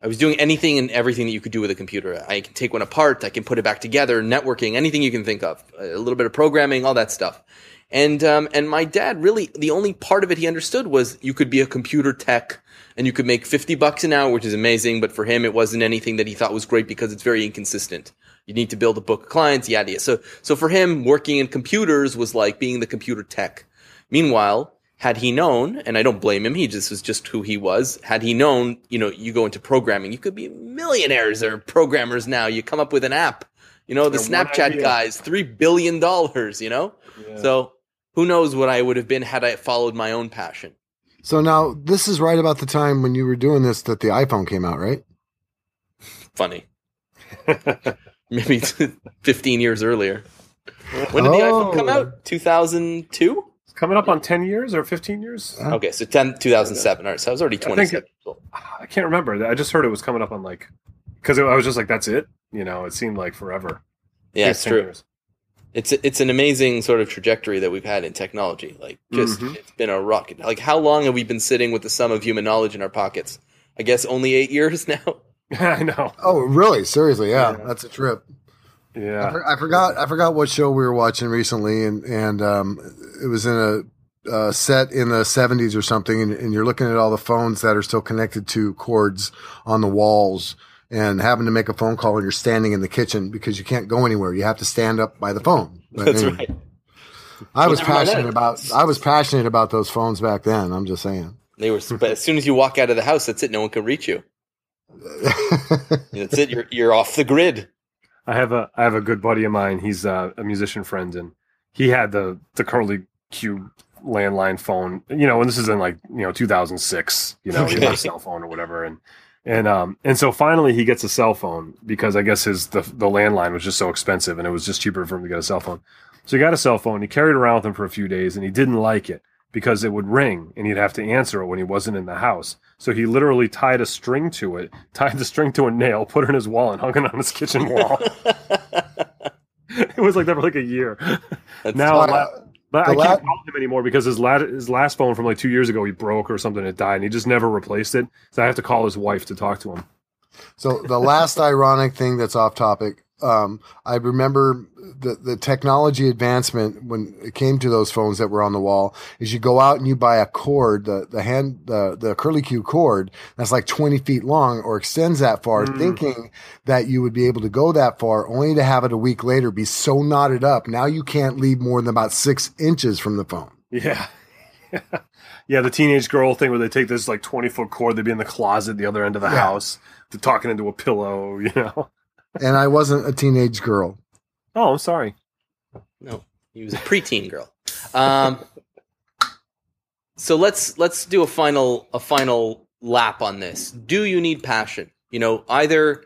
I was doing anything and everything that you could do with a computer. I can take one apart, I can put it back together, networking, anything you can think of, a little bit of programming, all that stuff. And um, and my dad really the only part of it he understood was you could be a computer tech and you could make 50 bucks an hour, which is amazing, but for him it wasn't anything that he thought was great because it's very inconsistent. You need to build a book of clients, yada yada. So so for him working in computers was like being the computer tech. Meanwhile, had he known, and I don't blame him, he just was just who he was. Had he known, you know, you go into programming, you could be millionaires or programmers now. You come up with an app. You know, the Yeah, Snapchat guys, three billion dollars, you know? So who knows what I would have been had I followed my own passion. So now this is right about the time when you were doing this that the iPhone came out, right? Funny. Maybe 15 years earlier. When did the iPhone come Oh. out? 2002? It's coming up on 10 years or 15 years. Huh? Okay, so 10, 2007. All right, so I was already think 27. it- I can't remember. I just heard it was coming up on like, because I was just like, that's it. You know, it seemed like forever. yeah, it's true. years. It's it's an amazing sort of trajectory that we've had in technology. Like, just Mhm. it's been a rocket. Like, how long have we been sitting with the sum of human knowledge in our pockets? I guess only eight years now. I know. Oh, really? Seriously? Yeah, Yeah. that's a trip. I, Yeah. for- I forgot. I forgot what show we were watching recently, and and um, it was in a uh, set in the '70s or something, and, and you're looking at all the phones that are still connected to cords on the walls, and having to make a phone call, and you're standing in the kitchen because you can't go anywhere. You have to stand up by the phone. But That's anyway, right. I was Never passionate that. about. I was passionate about those phones back then. I'm just saying. They were, but as soon as you walk out of the house, that's it. No one can reach you. That's it. You're you're off the grid. I have a I have a good buddy of mine. He's uh, a musician friend, and he had the the curly Q landline phone. You know, and this is in like you know 2006. You know, he had a cell phone or whatever, and and um and so finally he gets a cell phone because I guess his the the landline was just so expensive, and it was just cheaper for him to get a cell phone. So he got a cell phone. He carried it around with him for a few days, and he didn't like it because it would ring and he'd have to answer it when he wasn't in the house. So he literally tied a string to it, tied the string to a nail, put it in his wall, and hung it on his kitchen wall. it was like that for like a year. That's now, la- I can't call him anymore because his la- his last phone from like two years ago he broke or something. It died, and he just never replaced it. So I have to call his wife to talk to him. So the last ironic thing that's off topic. Um, I remember the the technology advancement when it came to those phones that were on the wall. Is you go out and you buy a cord, the the hand the the curly Q cord that's like twenty feet long or extends that far, Mm. thinking that you would be able to go that far, only to have it a week later be so knotted up. Now you can't leave more than about six inches from the phone. Yeah. yeah, the teenage girl thing where they take this like 20 foot cord, they'd be in the closet the other end of the Yeah. house, they're talking into a pillow, you know? And I wasn't a teenage girl. Oh, I'm sorry. No, he was a preteen girl. Um, so let's let's do a final a final lap on this. Do you need passion? You know, either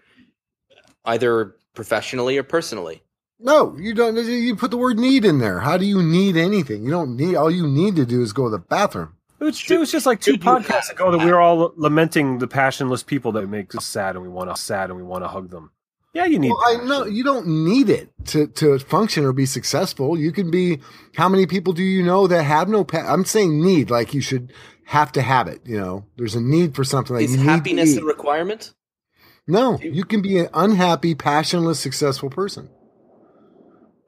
either professionally or personally. No, you don't. You put the word need in there. How do you need anything? You don't need. All you need to do is go to the bathroom. It was, it was just like two podcasts ago that we were all lamenting the passionless people that make us sad and we want to sad and we want to hug them. Yeah, you need. Well, I know you don't need it to to function or be successful. You can be. How many people do you know that have no? Pa- I'm saying need. Like you should have to have it. You know, there's a need for something. Like Is you happiness eat. a requirement? no, you can be an unhappy, passionless, successful person.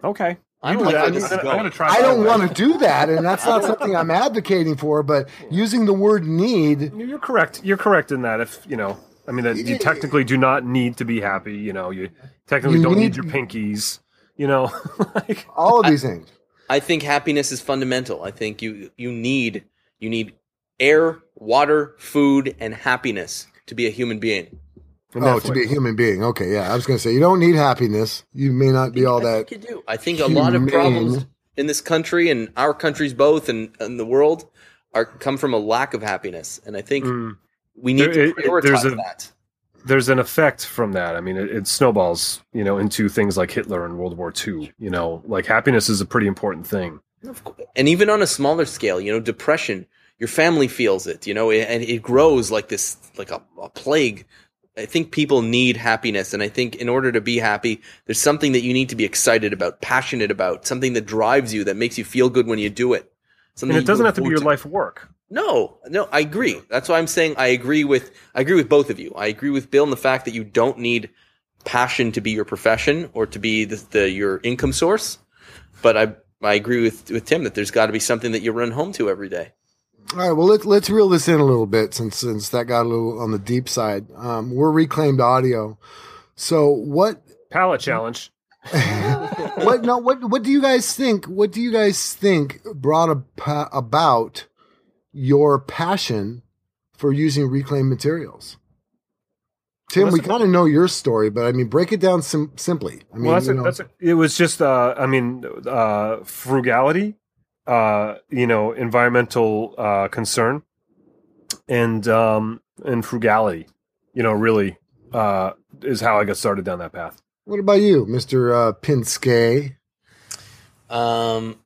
Okay. I You don't like I'm this gonna- I'm going. gonna try I don't want to do that, and that's not something I'm advocating for. But using the word need, You're correct. You're correct in that. If you know, I mean, that you technically do not need to be happy. You know, you technically You don't need- need your pinkies. You know, like all of these things. I think happiness is fundamental. I think you you need you need air, water, food, and happiness to be a human being. Oh, that's to be a human being. Okay, yeah. I was going to say you don't need happiness. You may not be all I that. think you do. I think a lot of problems in this country and our countries both and, and the world are come from a lack of happiness. And I think Mm. We need There- to it- it- prioritize there's a- that. there's an effect from that. I mean, it, it snowballs, you know, into things like Hitler and World War II. You know, like happiness is a pretty important thing. And even on a smaller scale, you know, depression, your family feels it, you know, and it grows like this, like a, a plague. I think people need happiness. And I think in order to be happy, there's something that you need to be excited about, passionate about, something that drives you, that makes you feel good when you do it. Something And it doesn't have to be your life work. No, no, I agree. That's why I'm saying I agree with I agree with both of you. I agree with Bill in the fact that you don't need passion to be your profession or to be the, the your income source. But I I agree with with Tim that there's got to be something that you run home to every day. All right, well let's let's reel this in a little bit since since that got a little on the deep side. Um, we're reclaimed audio. So what Pallet challenge. what no what what do you guys think? What do you guys think brought a, about your passion for using reclaimed materials? Tim, Well, we that's a- kind of know your story, but I mean, break it down sim- simply. I mean, well, that's, you a, that's a, it was just, uh, I mean, uh, frugality, uh, you know, environmental uh, concern, and um, and frugality, you know, really uh, is how I got started down that path. what about you, Mister uh, Pinsky? Um,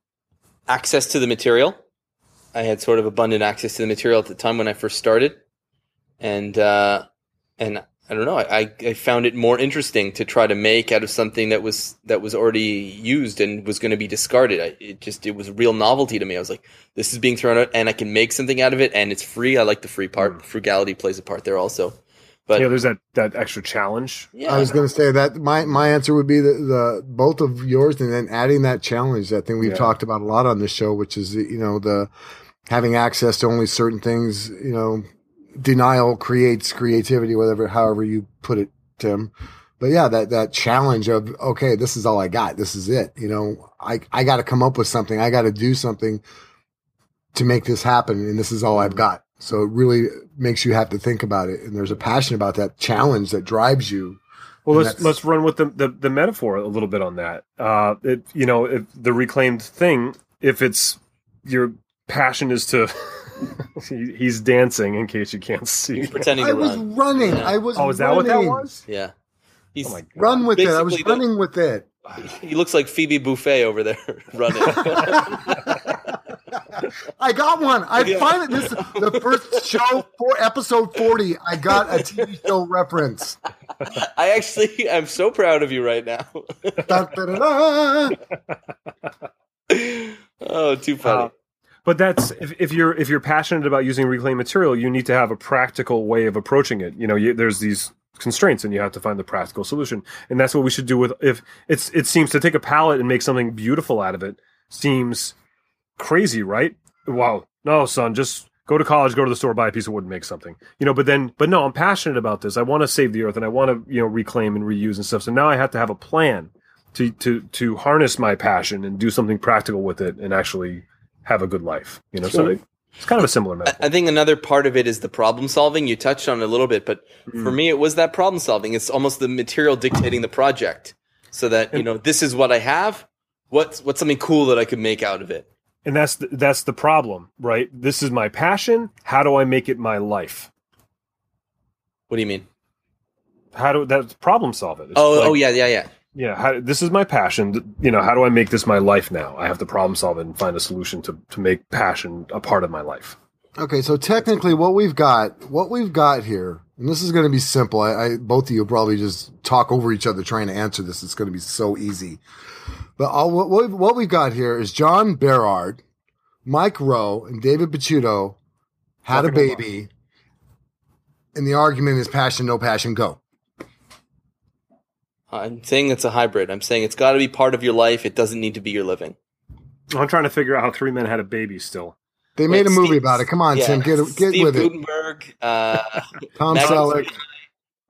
access to the material. I had sort of abundant access to the material at the time when I first started, and uh, and I don't know. I, I found it more interesting to try to make out of something that was that was already used and was going to be discarded. I, it just it was a real novelty to me. I was like, this is being thrown out, and I can make something out of it, and it's free. I like the free part. Frugality plays a part there also. But yeah, there's that that extra challenge. yeah, I was going to say that my, my answer would be the, the both of yours, and then adding that challenge. That thing we've Yeah. talked about a lot on this show, which is you know the having access to only certain things. You know, denial creates creativity, whatever, however you put it, Tim. But yeah, that that challenge of okay, this is all I got. This is it. You know, I I got to come up with something. I got to do something to make this happen, and this is all I've got. So it really makes you have to think about it, and there's a passion about that challenge that drives you. Well, And let's let's run with the, the the metaphor a little bit on that. Uh, it, you know, if the reclaimed thing, if it's your passion is to, he- he's dancing in case you can't see. He's pretending I to was run. running. Yeah. I was. Oh, is that what that running. was? Yeah, he's Oh! Run with it. I was Basically, the- running with it. he looks like Phoebe Buffay over there running. I got one. I Yeah. finally this the first show for episode forty. I got a TV show reference. I actually, I'm so proud of you right now. Da, da, da, da. oh, too funny. Uh, but that's if, if you're if you're passionate about using reclaimed material, you need to have a practical way of approaching it. You know, you, there's these constraints and you have to find the practical solution and that's what we should do with if it's it seems to take a pallet and make something beautiful out of it seems crazy right wow no son just go to college go to the store buy a piece of wood and make something you know but then but no i'm passionate about this i want to save the earth and i want to you know reclaim and reuse and stuff so now i have to have a plan to to to harness my passion and do something practical with it and actually have a good life you know so Sure. it- it's kind of a similar metaphor I think another part of it is the problem solving. You touched on it a little bit, but Mm. for me, it was that problem solving. It's almost the material dictating the project, so that you know this is what I have. What's what's something cool that I could make out of it? And that's the, that's the problem right this is my passion how do i make it my life What do you mean? how do that problem solve it It's Oh, oh like- oh yeah, yeah, yeah. yeah how, this is my passion you know how do i make this my life now i have to problem solve it and find a solution to, to make passion a part of my life Okay, so technically, what we've got, what we've got here, and this is going to be simple. I, I both of you will probably just talk over each other trying to answer this. It's going to be so easy. But all what what, what we've got here is John Berard, Mike Rowe, and David Picciuto had a Fucking them up. baby, and the argument is passion, no passion, go. I'm saying it's a hybrid. I'm saying it's got to be part of your life. It doesn't need to be your living. i'm trying to figure out how three men had a baby still They made a movie Steve- about it. Come on, Yeah. Tim, get get Steve with it. Guttenberg. Uh, Tom Magnus- Selleck,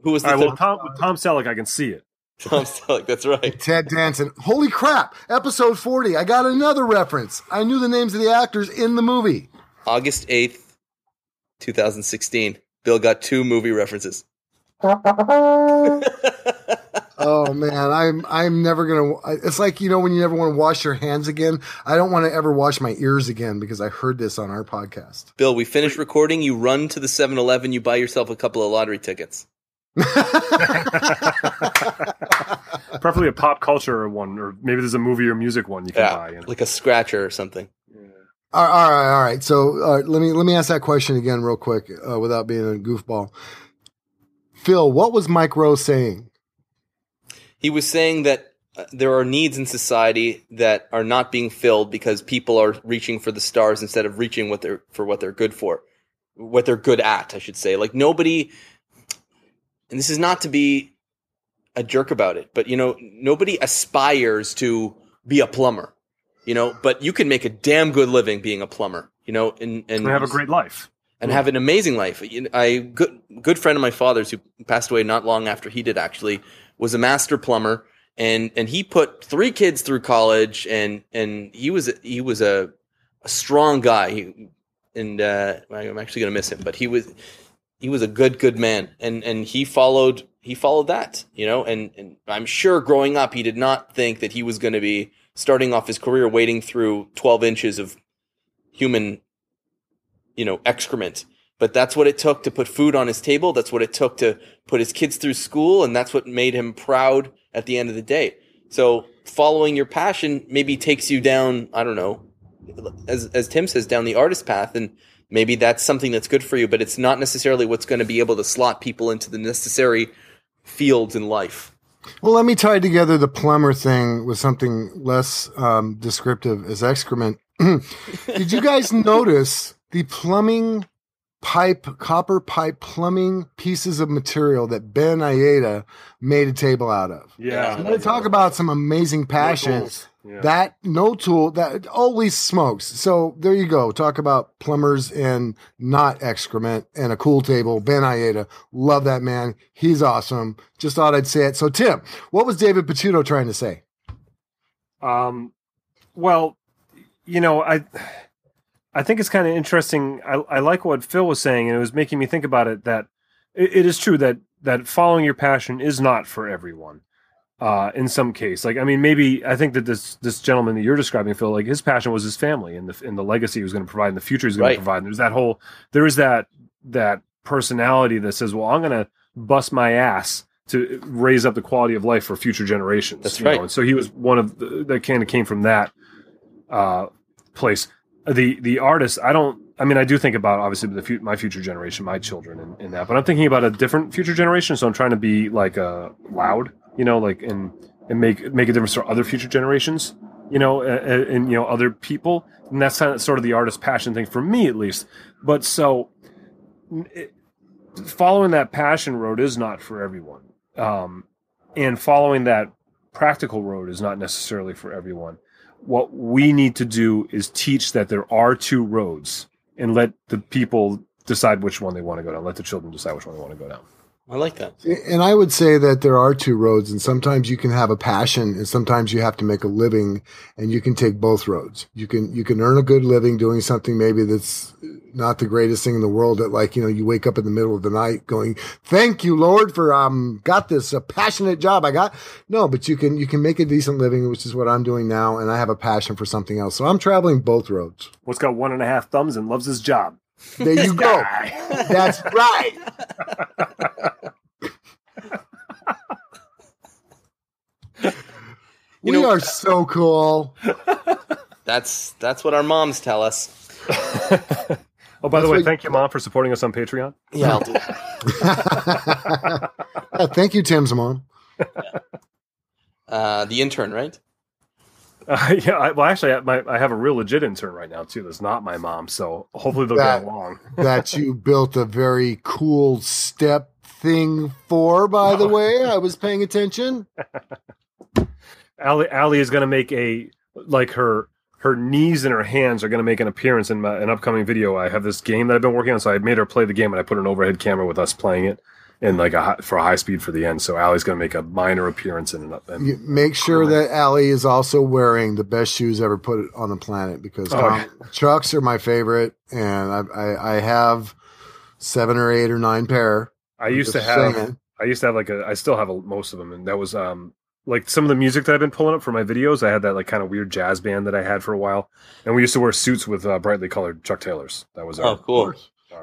who was the all right well tom, with tom selleck i can see it Tom Selleck. That's right. Ted Danson. Holy crap! Episode forty. I got another reference. I knew the names of the actors in the movie. August eighth, two thousand sixteen. Bill got two movie references. Oh man, I'm I'm never gonna. It's like you know when you never want to wash your hands again. I don't want to ever wash my ears again because I heard this on our podcast. Bill, we finish recording. You run to the 7-Eleven. You buy yourself a couple of lottery tickets. preferably a pop culture one or maybe there's a movie or music one you can Yeah, buy you know? like a scratcher or something. all right, all right, all right. So uh, let me let me ask that question again real quick uh, without being a goofball. Phil, what was Mike Rose saying? He was saying that uh, there are needs in society that are not being filled because people are reaching for the stars instead of reaching what they're for what they're good for, what they're good at. I should say. Like nobody, and this is not to be a jerk about it, but you know, nobody aspires to be a plumber. You know, but you can make a damn good living being a plumber. You know, and and and have a great life and have an amazing life. I good good friend of my father's who passed away not long after he did actually was a master plumber and and he put three kids through college and and he was he was a, a strong guy he, and uh, I'm actually gonna miss him but he was he was a good good man. And and he followed he followed that you know and and I'm sure growing up he did not think that he was going to be starting off his career wading through 12 inches of human you know excrement. But that's what it took to put food on his table. That's what it took to put his kids through school. And that's what made him proud at the end of the day. So following your passion maybe takes you down i don't know as as tim says down the artist path. And maybe that's something that's good for you but it's not necessarily what's going to be able to slot people into the necessary fields in life Well, let me tie together the plumber thing with something less um, descriptive as excrement. Did you guys notice the plumbing pipe, copper pipe plumbing pieces of material that Ben Uyeda made a table out of? yeah I'm going to talk about some amazing passions. Yeah. That no tool that always smokes. So there you go. Talk about plumbers and not excrement and a cool table. Ben Uyeda. Love that man. He's awesome. Just thought I'd say it. So Tim, what was David Picciuto trying to say? Um, well, you know, I I think it's kind of interesting. I, I like what Phil was saying, and it was making me think about it. That it, it is true that that following your passion is not for everyone. Uh, in some case, like I mean, maybe I think that this this gentleman that you're describing, Phil, like his passion was his family and the and the legacy he was going to provide, and the future he's going Right. to provide. And there's that whole there is that that personality that says, well, I'm going to bust my ass to raise up the quality of life for future generations. That's you know? right. And so he was one of the, that kind of came from that uh, place. The the artist, I don't. I mean, I do think about obviously the fu- my future generation, my children, and, and that. But I'm thinking about a different future generation. So I'm trying to be like uh, loud, you know, like and and make make a difference for other future generations, you know, and, and you know other people. And that's kind of sort of the artist passion thing for me, at least. But so it, following that passion road is not for everyone. Um, and following that practical road is not necessarily for everyone. What we need to do is teach that there are two roads and let the people decide which one they want to go down. Let the children decide which one they want to go down. I like that. And I would say that there are two roads, and sometimes you can have a passion, and sometimes you have to make a living, and you can take both roads. You can you can earn a good living doing something maybe that's not the greatest thing in the world. That like you know you wake up in the middle of the night going, "Thank you, Lord, for um got this a passionate job I got." No, but you can you can make a decent living, which is what I'm doing now, and I have a passion for something else. So I'm traveling both roads. What's got one and a half thumbs and loves his job? There you go. That's right. You we know- are so cool. That's that's what our moms tell us. Oh, by the way, thank you, mom, for supporting us on Patreon. Yeah, I'll do that. Yeah, thank you, Tim's mom. Uh, the intern, right? Uh, yeah, I, well, actually, I, my, I have a real legit intern right now too. That's not my mom, so hopefully they'll That- get along. that you built a very cool step thing for, by the way. I was paying attention. Allie, Allie is going to make a like her her knees and her hands are going to make an appearance in my, an upcoming video. I have this game that I've been working on, so I made her play the game and I put an overhead camera with us playing it and like a hi- for a high speed for the end. So Allie's going to make a minor appearance in it. And You make sure that Allie is also wearing the best shoes ever put on the planet because Oh, Tom- Chucks are my favorite, and I, I, I have seven or eight or nine pair. I used to have saying. I used to have like a I still have a, most of them, and that was um like some of the music that I've been pulling up for my videos. I had that like kind of weird jazz band that I had for a while, and we used to wear suits with uh, brightly colored Chuck Taylors. That was our, Oh, cool.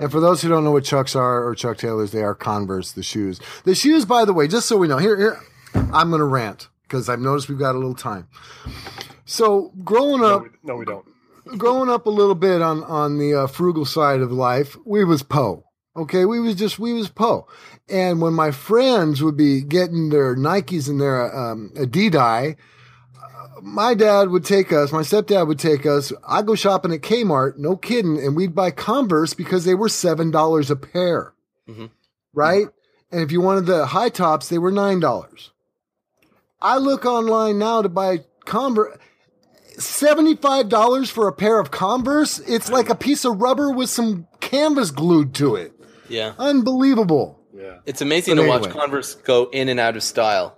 And for those who don't know what Chucks are or Chuck Taylors, they are Converse, the shoes. The shoes, by the way, just so we know, here, here, I'm going to rant because I've noticed we've got a little time. So growing no, up, we, no, we don't. growing up a little bit on on the uh, frugal side of life, we was po. Okay, we was just we was po. And when my friends would be getting their Nikes and their um, Adidas, my dad would take us. My stepdad would take us. I go shopping at Kmart, no kidding, and we'd buy Converse because they were seven dollars a pair, Mhm. right? And if you wanted the high tops, they were nine dollars. I look online now to buy Converse. $75 for a pair of Converse? It's like a piece of rubber with some canvas glued to it. Yeah, Unbelievable. Yeah, it's amazing But to watch. Converse go in and out of style.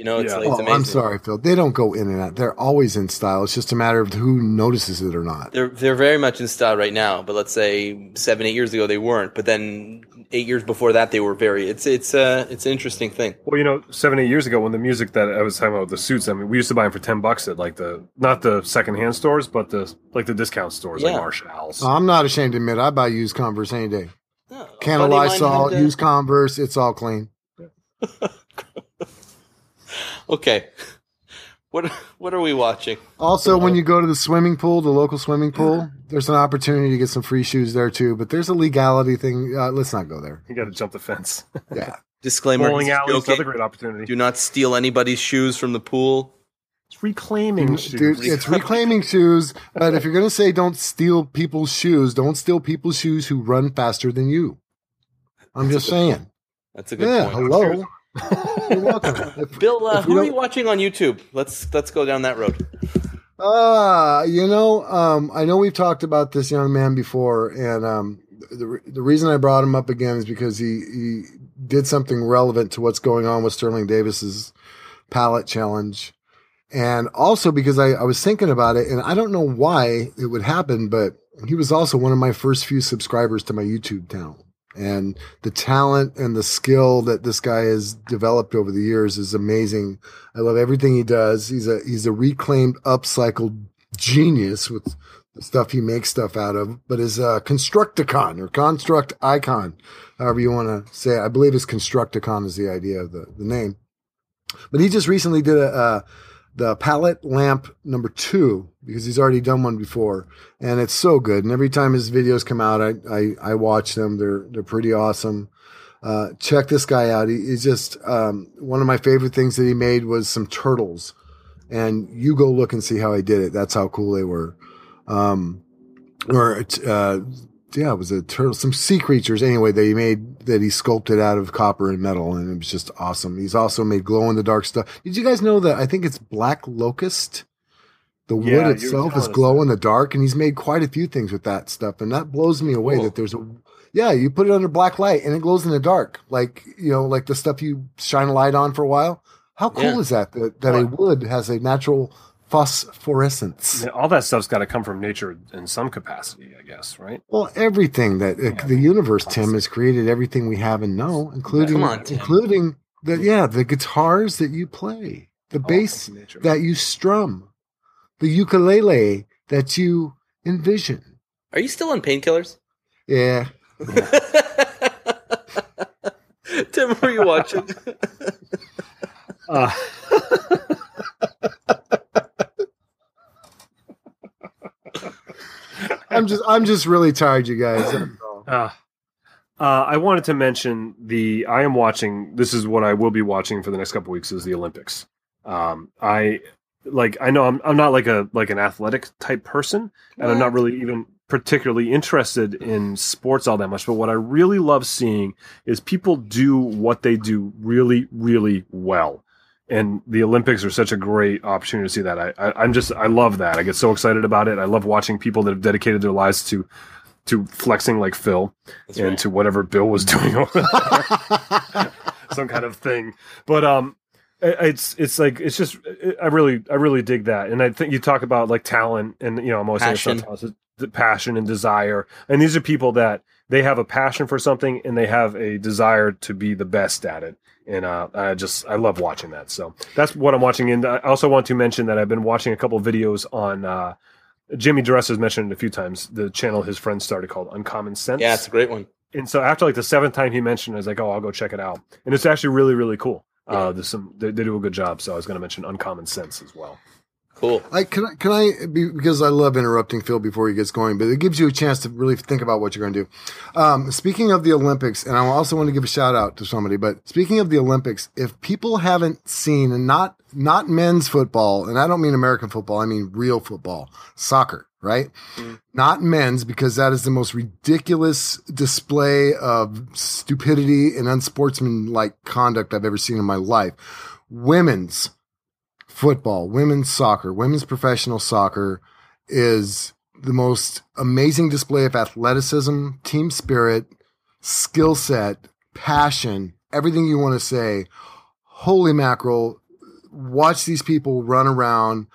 You know, it's, Yeah. like, it's oh, amazing. I'm sorry, Phil. They don't go in and out. They're always in style. It's just a matter of who notices it or not. They're they're very much in style right now, but let's say seven, eight years ago they weren't. But then eight years before that they were very. It's it's uh it's an interesting thing. Well, you know, seven eight years ago when the music that I was talking about the suits, I mean, we used to buy them for ten bucks at like the not the secondhand stores, but the like the discount stores Yeah. like Marshalls. I'm not ashamed to admit I buy used Converse any day. Can of buddy mine Lysol, used Converse, it's all clean. Okay, what what are we watching? Also, when you go to the swimming pool, the local swimming pool, there's an opportunity to get some free shoes there too. But there's a legality thing. Uh, let's not go there. You got to jump the fence. Yeah. Disclaimer: Bowling this is alley is another great opportunity. Do not steal anybody's shoes from the pool. It's reclaiming Dude, shoes. it's reclaiming shoes. But if you're going to say don't steal people's shoes, don't steal people's shoes who run faster than you. I'm just saying. That's a good Yeah. point. Hello. You're welcome. If- Bill, uh, who are you watching on YouTube? Let's let's go down that road. Uh, you know, um, I know we've talked about this young man before, and um, the the reason I brought him up again is because he he did something relevant to what's going on with Sterling Davis's pallet challenge, and also because I I was thinking about it, and I don't know why it would happen, but he was also one of my first few subscribers to my YouTube channel. And the talent and the skill that this guy has developed over the years is amazing. I love everything he does. He's a he's a reclaimed, upcycled genius with the stuff he makes stuff out of. But his uh, Constructicon or Construct Icon, however you want to say it, I believe his Constructicon is the idea of the, the name. But he just recently did a uh, the pallet lamp number two because he's already done one before, and it's so good. And every time his videos come out, I I, I watch them. They're they're pretty awesome. Uh, check this guy out. He, he's just um, one of my favorite things that he made was some turtles, and you go look and see how he did it. That's how cool they were. Um, or uh, yeah, it was a turtle, some sea creatures anyway that he made that he sculpted out of copper and metal, and it was just awesome. He's also made glow in the dark stuff. Did you guys know that? I think it's black locust. The Yeah, wood itself is glow in the dark, and he's made quite a few things with that stuff, and that blows me away. Cool. That there's a yeah, you put it under black light and it glows in the dark, like you know, like the stuff you shine a light on for a while. How cool Yeah. is that? That, that a wood has a natural phosphorescence. Yeah, all that stuff's got to come from nature in some capacity, I guess, right? Well, everything that uh, the universe, Tim, has created everything we have and know, including on, including the yeah the guitars that you play, the All bass nature. that you strum, the ukulele that you envision. Are you still on painkillers? Yeah, Tim, what are you watching? Uh, I'm just I'm just really tired, you guys. That's. Uh, uh, I wanted to mention the I am watching. This is what I will be watching for the next couple weeks is the Olympics. Um, I like I know I'm I'm not like a like an athletic type person, and I'm not really even particularly interested in sports all that much. But what I really love seeing is people do what they do really really well. And the Olympics are such a great opportunity to see that. I, I I'm just I love that. I get so excited about it. I love watching people that have dedicated their lives to to flexing like Phil That's and right. to whatever Bill was doing over there, some kind of thing. But um, it's it's like it's just I really I really dig that, and I think you talk about like talent, and you know I'm always saying Passion. talent, the passion and desire, and these are people that they have a passion for something and they have a desire to be the best at it. And uh, I just I love watching that. So that's what I'm watching. And I also want to mention that I've been watching a couple of videos on uh, Jimmy DiResta has mentioned it a few times. The channel his friends started called Uncommon Sense. yeah, it's a great one. and so after like the seventh time he mentioned, it, I was like, oh, I'll go check it out. And it's actually really really cool. Uh, there's some they, they do a good job. So I was going to mention Uncommon Sense as well. Cool. I can I can I be, because I love interrupting Phil before he gets going, but it gives you a chance to really think about what you're going to do. Um, speaking of the Olympics, and I also want to give a shout out to somebody. But speaking of the Olympics, if people haven't seen and not not men's football, and I don't mean American football, I mean real football, soccer, right? Not men's because that is the most ridiculous display of stupidity and unsportsmanlike conduct I've ever seen in my life. Women's football, women's soccer, women's professional soccer is the most amazing display of athleticism, team spirit, skill set, passion, everything you want to say. Holy mackerel. Watch these people run around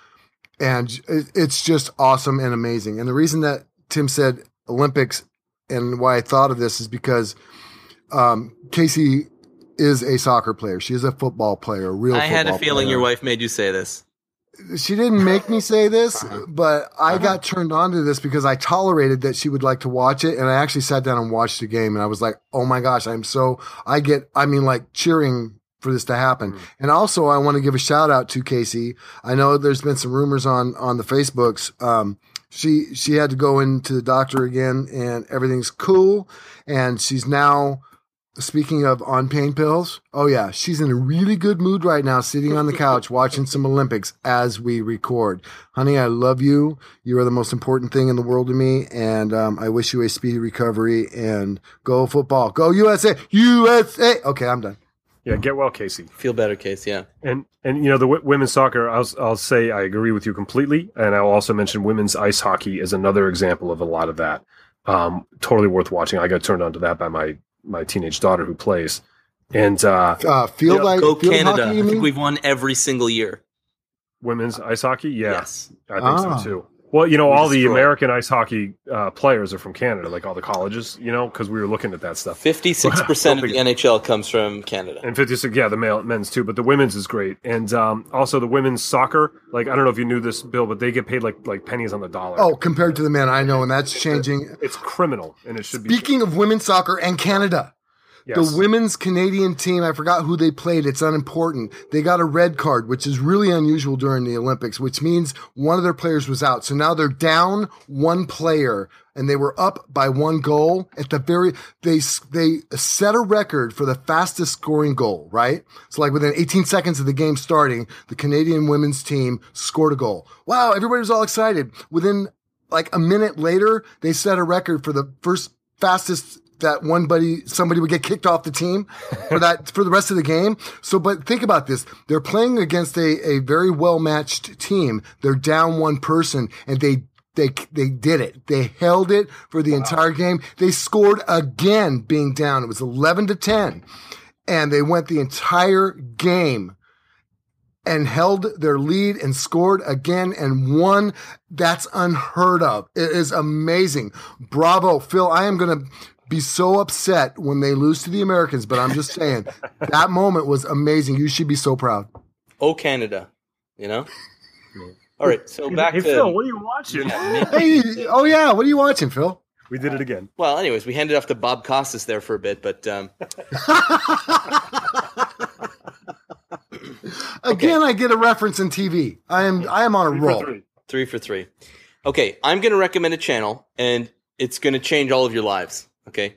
and it's just awesome and amazing. And the reason that Tim said Olympics and why I thought of this is because um, Casey is a soccer player. She is a football player, a real I had a feeling player your wife made you say this. she didn't make me say this, Uh-huh. but I got turned on to this because I tolerated that she would like to watch it. And I actually sat down and watched the game and I was like, oh my gosh, I'm so, I get, I mean, like cheering for this to happen. Mm. And also I want to give a shout out to Casey. I know there's been some rumors on, on the Facebooks. Um, she, she had to go into the doctor again and everything's cool. And she's now, Speaking of on pain pills, oh yeah, she's in a really good mood right now, sitting on the couch watching some Olympics as we record. Honey, I love you. You are the most important thing in the world to me, and um, I wish you a speedy recovery. And go football, go USA, USA. Okay, I'm done. Yeah, get well, Casey. Feel better, Casey. Yeah. And and you know the w- women's soccer, I'll I'll say I agree with you completely, and I'll also mention women's ice hockey is another example of a lot of that. Um, totally worth watching. I got turned on to that by my my teenage daughter who plays, and uh, Uh, field, Yeah, I, Go field Canada. hockey, I think we've won every single year. women's ice hockey. Yeah, Yes. I think Ah. so too. Well, you know, We all the. American ice hockey uh, players are from Canada, like all the colleges, you know, because we were looking at that stuff. 56% of the NHL comes from Canada. And 56, yeah, the male men's too, but the women's is great. And um, also the women's soccer, like I don't know if you knew this, Bill, but they get paid like like pennies on the dollar. Oh, compared to the men, I know, and that's changing. it's criminal, and it should be. Speaking of women's soccer and Canada, yes. The women's Canadian team, I forgot who they played. It's unimportant. They got a red card, which is really unusual during the Olympics, which means one of their players was out. So now they're down one player and they were up by one goal at the very, they, they set a record for the fastest scoring goal, right? So like within 18 seconds of the game starting, the Canadian women's team scored a goal. Wow. Everybody was all excited. Within like a minute later, they set a record for the first fastest that one buddy somebody would get kicked off the team for that for the rest of the game. So, but think about this: they're playing against a a very well matched team. They're down one person, and they. They, they did it. They held it for the entire game. They scored again being down. It was 11 to 10 and they went the entire game and held their lead and scored again and won. That's unheard of. It is amazing. Bravo, Phil. I am going to be so upset when they lose to the Americans, but I'm just saying that moment was amazing. You should be so proud. Oh, Canada. You know? All right. So back hey, to. Phil, what are you watching? Hey, oh yeah, what are you watching, Phil? We did it again. Well, anyways, we handed off to Bob Costas there for a bit, but um, Again, I get a reference in TV. I am I am on a Three for roll. three. three for three. Okay, I'm going to recommend a channel, and it's going to change all of your lives. Okay.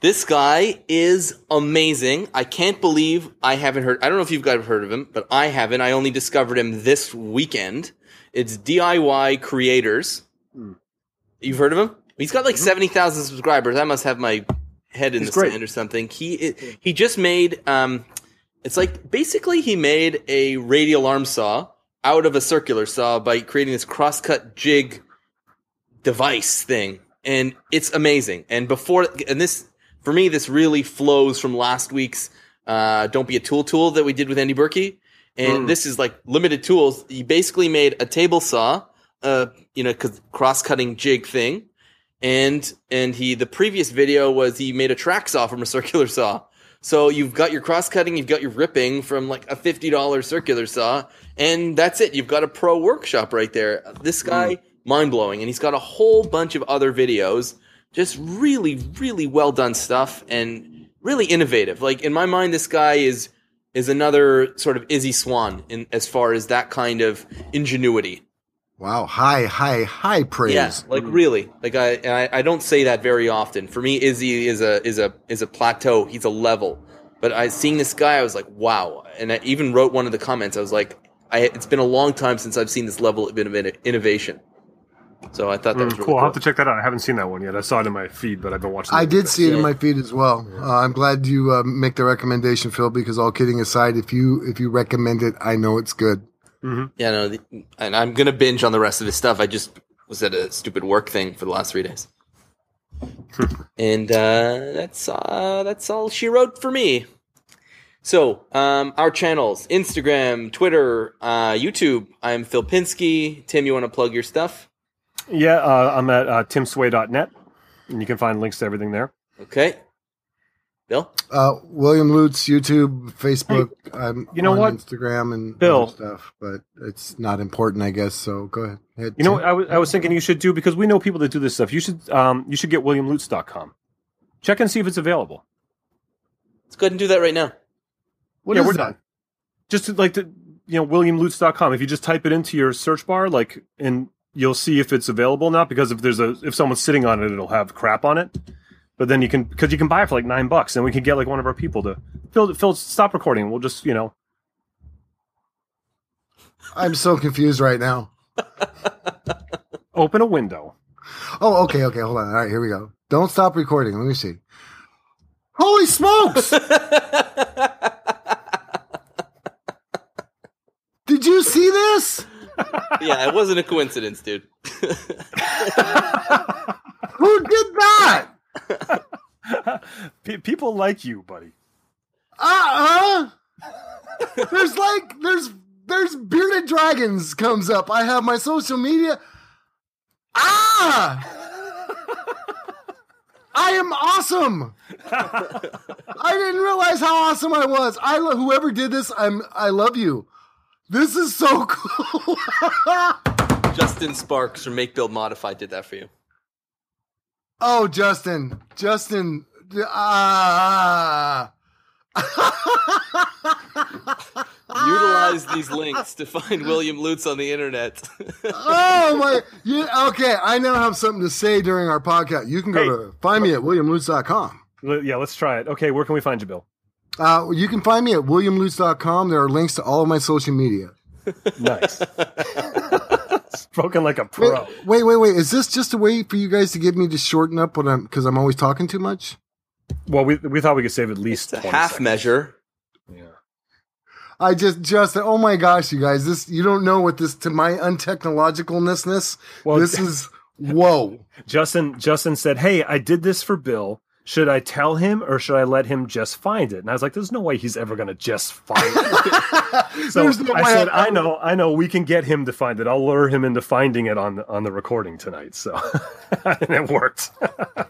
This guy is amazing. I can't believe I haven't heard. I don't know if you've guys heard of him, but I haven't. I only discovered him this weekend. It's DIY Creators. You've heard of him? He's got like seventy thousand subscribers. I must have my head in He's the great. sand or something. He he just made um, it's like basically he made a radial arm saw out of a circular saw by creating this crosscut jig device thing, and it's amazing. And before and this for me, this really flows from last week's uh, "Don't Be a Tool" tool that we did with Andy Birkey, and this is like limited tools. He basically made a table saw, uh, you know, cause cross cutting jig thing, and and he the previous video was he made a track saw from a circular saw. So you've got your cross cutting, you've got your ripping from like a fifty dollar circular saw, and that's it. You've got a pro workshop right there. This guy, mind blowing, and he's got a whole bunch of other videos, just really, really well done stuff, and really innovative. Like in my mind, this guy is is another sort of Izzy Swan in as far as that kind of ingenuity. Wow, high, high, high praise. Yeah, like mm-hmm. really, like I, I I don't say that very often. For me, Izzy is a is a is a plateau. He's a level. But I seeing this guy, I was like, wow. And I even wrote one of the comments. I was like, I, it's been a long time since I've seen this level of innovation. So I thought that was Mm, really cool. cool. I'll have to check that out. I haven't seen that one yet. I saw it in my feed, but I've been watching. I it. did see it in my feed as well. Uh, I'm glad you uh, make the recommendation, Phil. Because all kidding aside, if you if you recommend it, I know it's good. Yeah, no, the, and I'm gonna binge on the rest of his stuff. I just was at a stupid work thing for the last three days, and uh, that's uh, that's all she wrote for me. So, um, our channels: Instagram, Twitter, uh, YouTube. I'm Phil Pinsky. Tim, you want to plug your stuff? Yeah, uh, I'm at uh, timsway.net, and you can find links to everything there. Okay, Bill. Uh, William Lutz, YouTube, Facebook. I'm you know on what? Instagram and Bill. stuff, but it's not important, I guess. So go ahead. Head You know what I was, I was thinking you should do because we know people that do this stuff. You should um, you should get williamlutz.com. Check and see if it's available. Let's go ahead and do that right now. What yeah, is we're that? done. Just to, like to, you know williamlutz.com. If you just type it into your search bar, like and you'll see if it's available or not. Because if there's a if someone's sitting on it, it'll have crap on it. But then you can because you can buy it for like nine bucks, and we can get like one of our people to Phil. Phil, stop recording. We'll just you know I'm so confused right now. open a window. Oh, okay, okay, hold on. All right, here we go. Don't stop recording. Let me see. Holy smokes! Did you see this? Yeah, it wasn't a coincidence, dude. Who did that? Pe- people like you, buddy. Uh uh There's like there's there's bearded dragons comes up. I have my social media. Ah! I am awesome. I didn't realize how awesome I was. I lo- whoever did this, I'm I love you. This is so cool. Justin Sparks from Make Build Modify did that for you. oh, Justin, Justin, ah. Utilize these links to find William Lutz on the internet. oh my you, okay i now have something to say during our podcast you can go Hey. to find me at williamlutz.com L- Yeah, let's try it. Okay, where can we find you, Bill? Uh, you can find me at williamlutz.com there are links to all of my social media Nice. Spoken like a pro. Wait, wait, wait, wait. Is this just a way for you guys to get me to shorten up when I'm because I'm always talking too much? Well, we we thought we could save at least It's a half seconds. measure. Yeah. I just, just, oh my gosh, you guys, this you don't know what this to my untechnologicalnessness. Well, this is whoa. Justin Justin said, "Hey, I did this for Bill. Should I tell him or should I let him just find it?" And I was like, "There's no way he's ever going to just find it." So no I said, "I know, I know. We can get him to find it. I'll lure him into finding it on the, on the recording tonight." So, and it worked.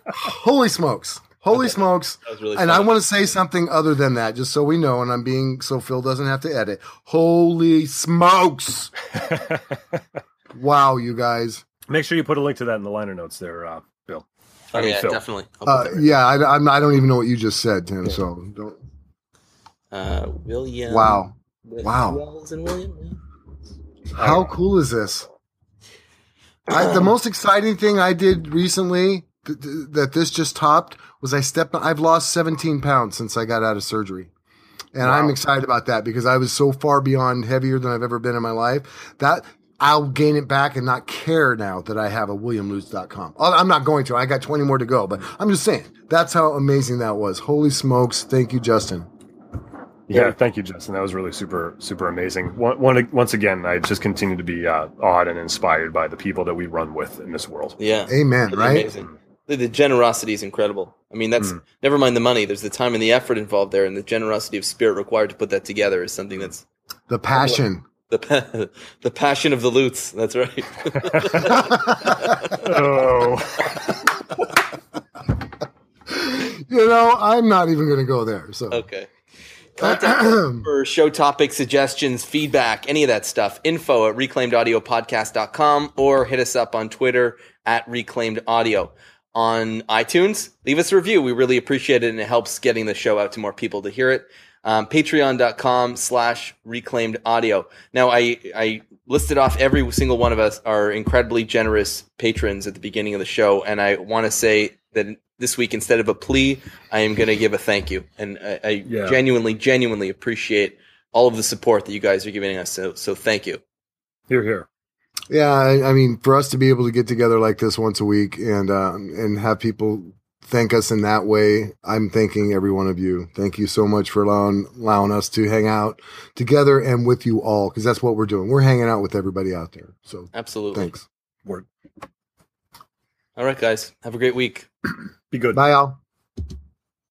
Holy smokes. Holy smokes. Really And I want to say something other than that, just so we know, and I'm being so Phil doesn't have to edit. Holy smokes. wow, you guys. Make sure you put a link to that in the liner notes there, uh, Bill. I mean, yeah, Phil. definitely. Uh, yeah, I, I'm, I don't even know what you just said, Tim. So don't. Uh, William. Wow. Wow. Wells and William. How cool is this? I, the most exciting thing I did recently th- th- that this just topped was I stepped. I've lost 17 pounds since I got out of surgery, and I'm excited about that because I was so far beyond heavier than I've ever been in my life that I'll gain it back and not care now that I have a WilliamLutz.com. Oh, I'm not going to. I got 20 more to go, but I'm just saying that's how amazing that was. Holy smokes! Thank you, Justin. Yeah, thank you, Justin. That was really super, super amazing. One, one, once again, I just continue to be uh, awed and inspired by the people that we run with in this world. Yeah. Amen. Really Right? Amazing. The, the generosity is incredible. I mean, that's Mm. never mind the money. There's the time and the effort involved there, and the generosity of spirit required to put that together is something that's The passion. The pa- the passion of the Lutz. That's right. Oh, you know, I'm not even going to go there. So. okay. Contact for show topic suggestions, feedback, any of that stuff. Info at reclaimedaudiopodcast.com or hit us up on Twitter at reclaimed audio. On iTunes, leave us a review. We really appreciate it and it helps getting the show out to more people to hear it. Um, Patreon.com slash reclaimed audio. Now, I, I listed off every single one of us, our incredibly generous patrons at the beginning of the show. And I want to say that this week, instead of a plea, I am going to give a thank you. And I, I Yeah. genuinely, genuinely appreciate all of the support that you guys are giving us. So, so thank you. here, here. Yeah, I, I mean, for us to be able to get together like this once a week and um, and have people thank us in that way, I'm thanking every one of you. Thank you so much for allowing allowing us to hang out together and with you all because that's what we're doing. We're hanging out with everybody out there. So Absolutely. thanks. Word. All right, guys. Have a great week. Be good. Bye, y'all.